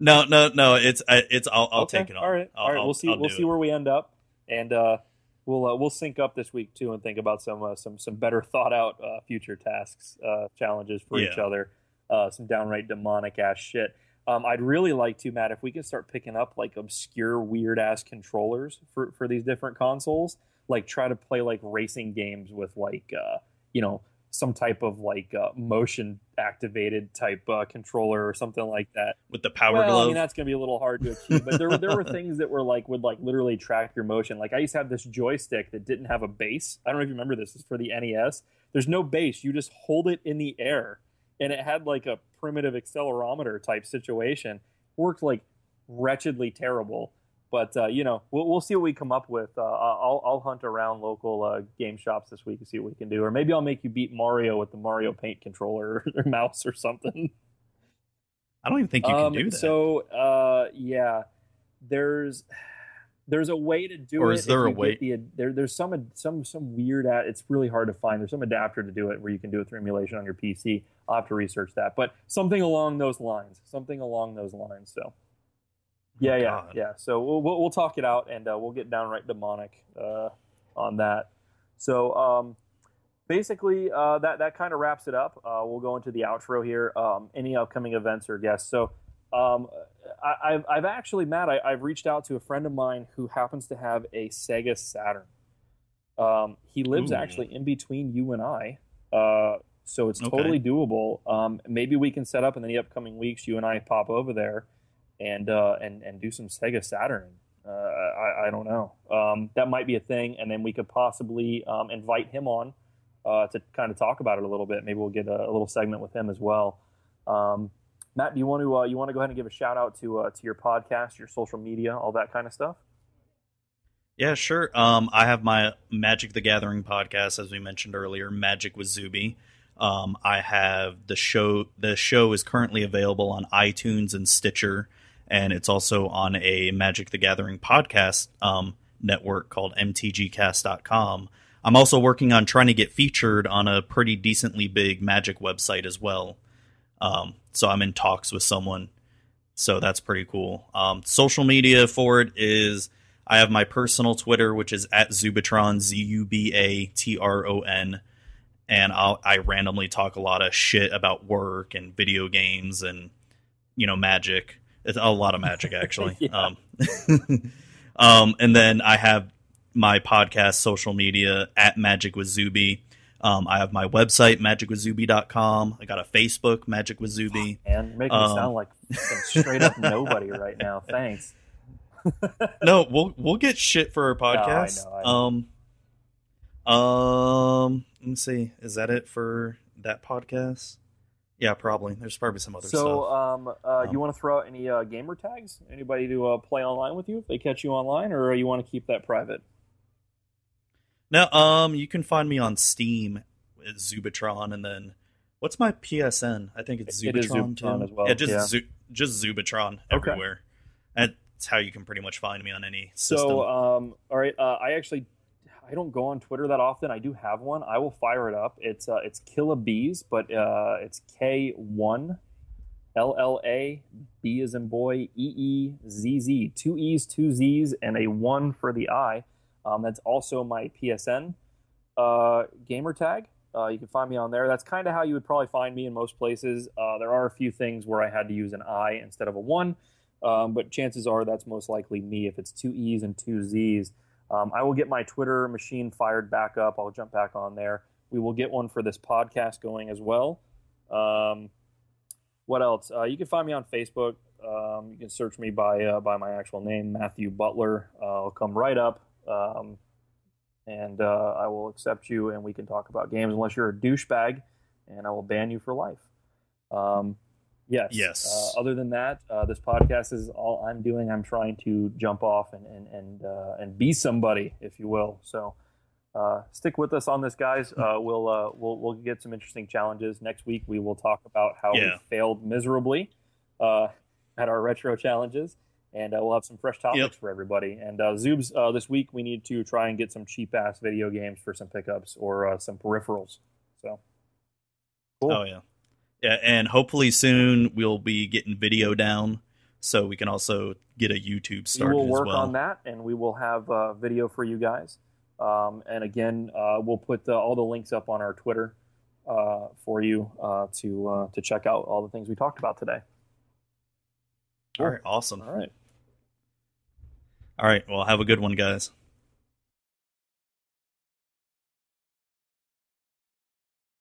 No, no, no. It's I- it's. I'll, I'll Okay, take it on. All right, all right. I'll- we'll see. I'll we'll see it. where we end up, and uh, we'll uh, we'll sync up this week too, and think about some uh, some some better [LAUGHS] thought out uh, future tasks, uh, challenges for each other. Uh, some downright demonic ass shit. Um, I'd really like to, Matt, if we can start picking up like obscure, weird ass controllers for for these different consoles. Like try to play like racing games with like uh, you know some type of like uh, motion activated type uh, controller or something like that with the power well, glove. I mean that's gonna be a little hard to achieve, but there were there were [LAUGHS] things that were like would like literally track your motion. Like I used to have this joystick that didn't have a base. I don't know if you remember this. It's for the NES. There's no base. You just hold it in the air, and it had like a primitive accelerometer type situation. Worked like wretchedly terrible. But uh, you know, we'll, we'll see what we come up with. Uh, I'll I'll hunt around local uh, game shops this week and see what we can do, or maybe I'll make you beat Mario with the Mario Paint controller [LAUGHS] or mouse or something. I don't even think you can Um, do that. So uh, yeah, there's there's a way to do it. Or it. is there a way- The, there, there's some some some weird. Ad, it's really hard to find. There's some adapter to do it where you can do it through emulation on your PC. I'll have to research that, but something along those lines. Something along those lines. So yeah, yeah, Oh God. yeah. So we'll, we'll we'll talk it out and uh, we'll get downright demonic uh, on that. So um, basically, uh, that that kind of wraps it up. Uh, we'll go into the outro here. Um, any upcoming events or guests? So um, I, I've I've actually Matt, I, I've reached out to a friend of mine who happens to have a Sega Saturn. Um, he lives Ooh. actually in between you and I. Uh, so it's Okay. totally doable. Um, maybe we can set up in the upcoming weeks. You and I pop over there and uh, and and do some Sega Saturn. Uh, I, I don't know. Um, that might be a thing, and then we could possibly um, invite him on uh, to kind of talk about it a little bit. Maybe we'll get a, a little segment with him as well. Um, Matt, do you want to uh, you want to go ahead and give a shout out to uh, to your podcast, your social media, all that kind of stuff? Yeah, sure. Um, I have my Magic the Gathering podcast, as we mentioned earlier, Magic with Zuby. Um, I have the show. The show is currently available on iTunes and Stitcher, and it's also on a Magic the Gathering podcast um, network called MTGcast.com. I'm also working on trying to get featured on a pretty decently big Magic website as well. Um, so I'm in talks with someone. So that's pretty cool. Um, social media for it is I have my personal Twitter, which is at Zubatron, Z U B A T R O N, and I'll, I randomly talk a lot of shit about work and video games and you know magic. It's a lot of magic actually. [LAUGHS] Yeah. um, [LAUGHS] um, and then I have my podcast social media at Magic with Zuby. Um, I have my website magicwithzuby.com. I got a Facebook Magic with Zuby. And making me Um, sound like straight up nobody right now. [LAUGHS] Thanks. no, we'll we'll get shit for our podcast. know, I know. Um, um, let me see. Is that it for that podcast? Yeah, probably. There's probably some other So, stuff. um, uh, Um, you want to throw out any uh, gamer tags? Anybody to uh, play online with you if they catch you online, or you want to keep that private? No, um, you can find me on Steam at Zubatron, and then what's my PSN? I think it's It is Zubatron, Zubatron too. as well, Yeah, just yeah. Zu- just Zubatron Okay. everywhere. That's how you can pretty much find me on any system. So, um, all right, uh, I actually I don't go on Twitter that often. I do have one. I will fire it up. It's uh, it's Killa Bees, but uh, it's K one L L A B is in boy E E Z Z two E's two Z's and a one for the I. Um, that's also my PSN uh, gamer tag. Uh, you can find me on there. That's kind of how you would probably find me in most places. Uh, there are a few things where I had to use an I instead of a one, um, but chances are that's most likely me if it's two E's and two Z's. Um, I will get my Twitter machine fired back up. I'll jump back on there. We will get one for this podcast going as well. Um, what else? Uh, you can find me on Facebook. Um, you can search me by uh, by my actual name, Matthew Butler. Uh, I'll come right up. Um, and uh, I will accept you, and we can talk about games unless you're a douchebag, and I will ban you for life. Yes. Yes. Uh, other than that, uh, this podcast is all I'm doing. I'm trying to jump off and and and uh, and be somebody, if you will. So. Uh, stick with us on this, guys. Uh, we'll uh, we'll we'll get some interesting challenges next week. We will talk about how Yeah. we failed miserably uh, at our retro challenges, and uh, we'll have some fresh topics Yep. for everybody. And uh, Zoobs, uh, this week we need to try and get some cheap ass video games for some pickups or uh, some peripherals. So, cool. Oh yeah, and hopefully soon we'll be getting video down, so we can also get a YouTube start. we will work well. on that, and we will have uh, video for you guys. Um, and again, uh, we'll put uh, all the links up on our Twitter uh, for you uh, to uh, to check out all the things we talked about today. All right, awesome. All right. All right, well, have a good one, guys.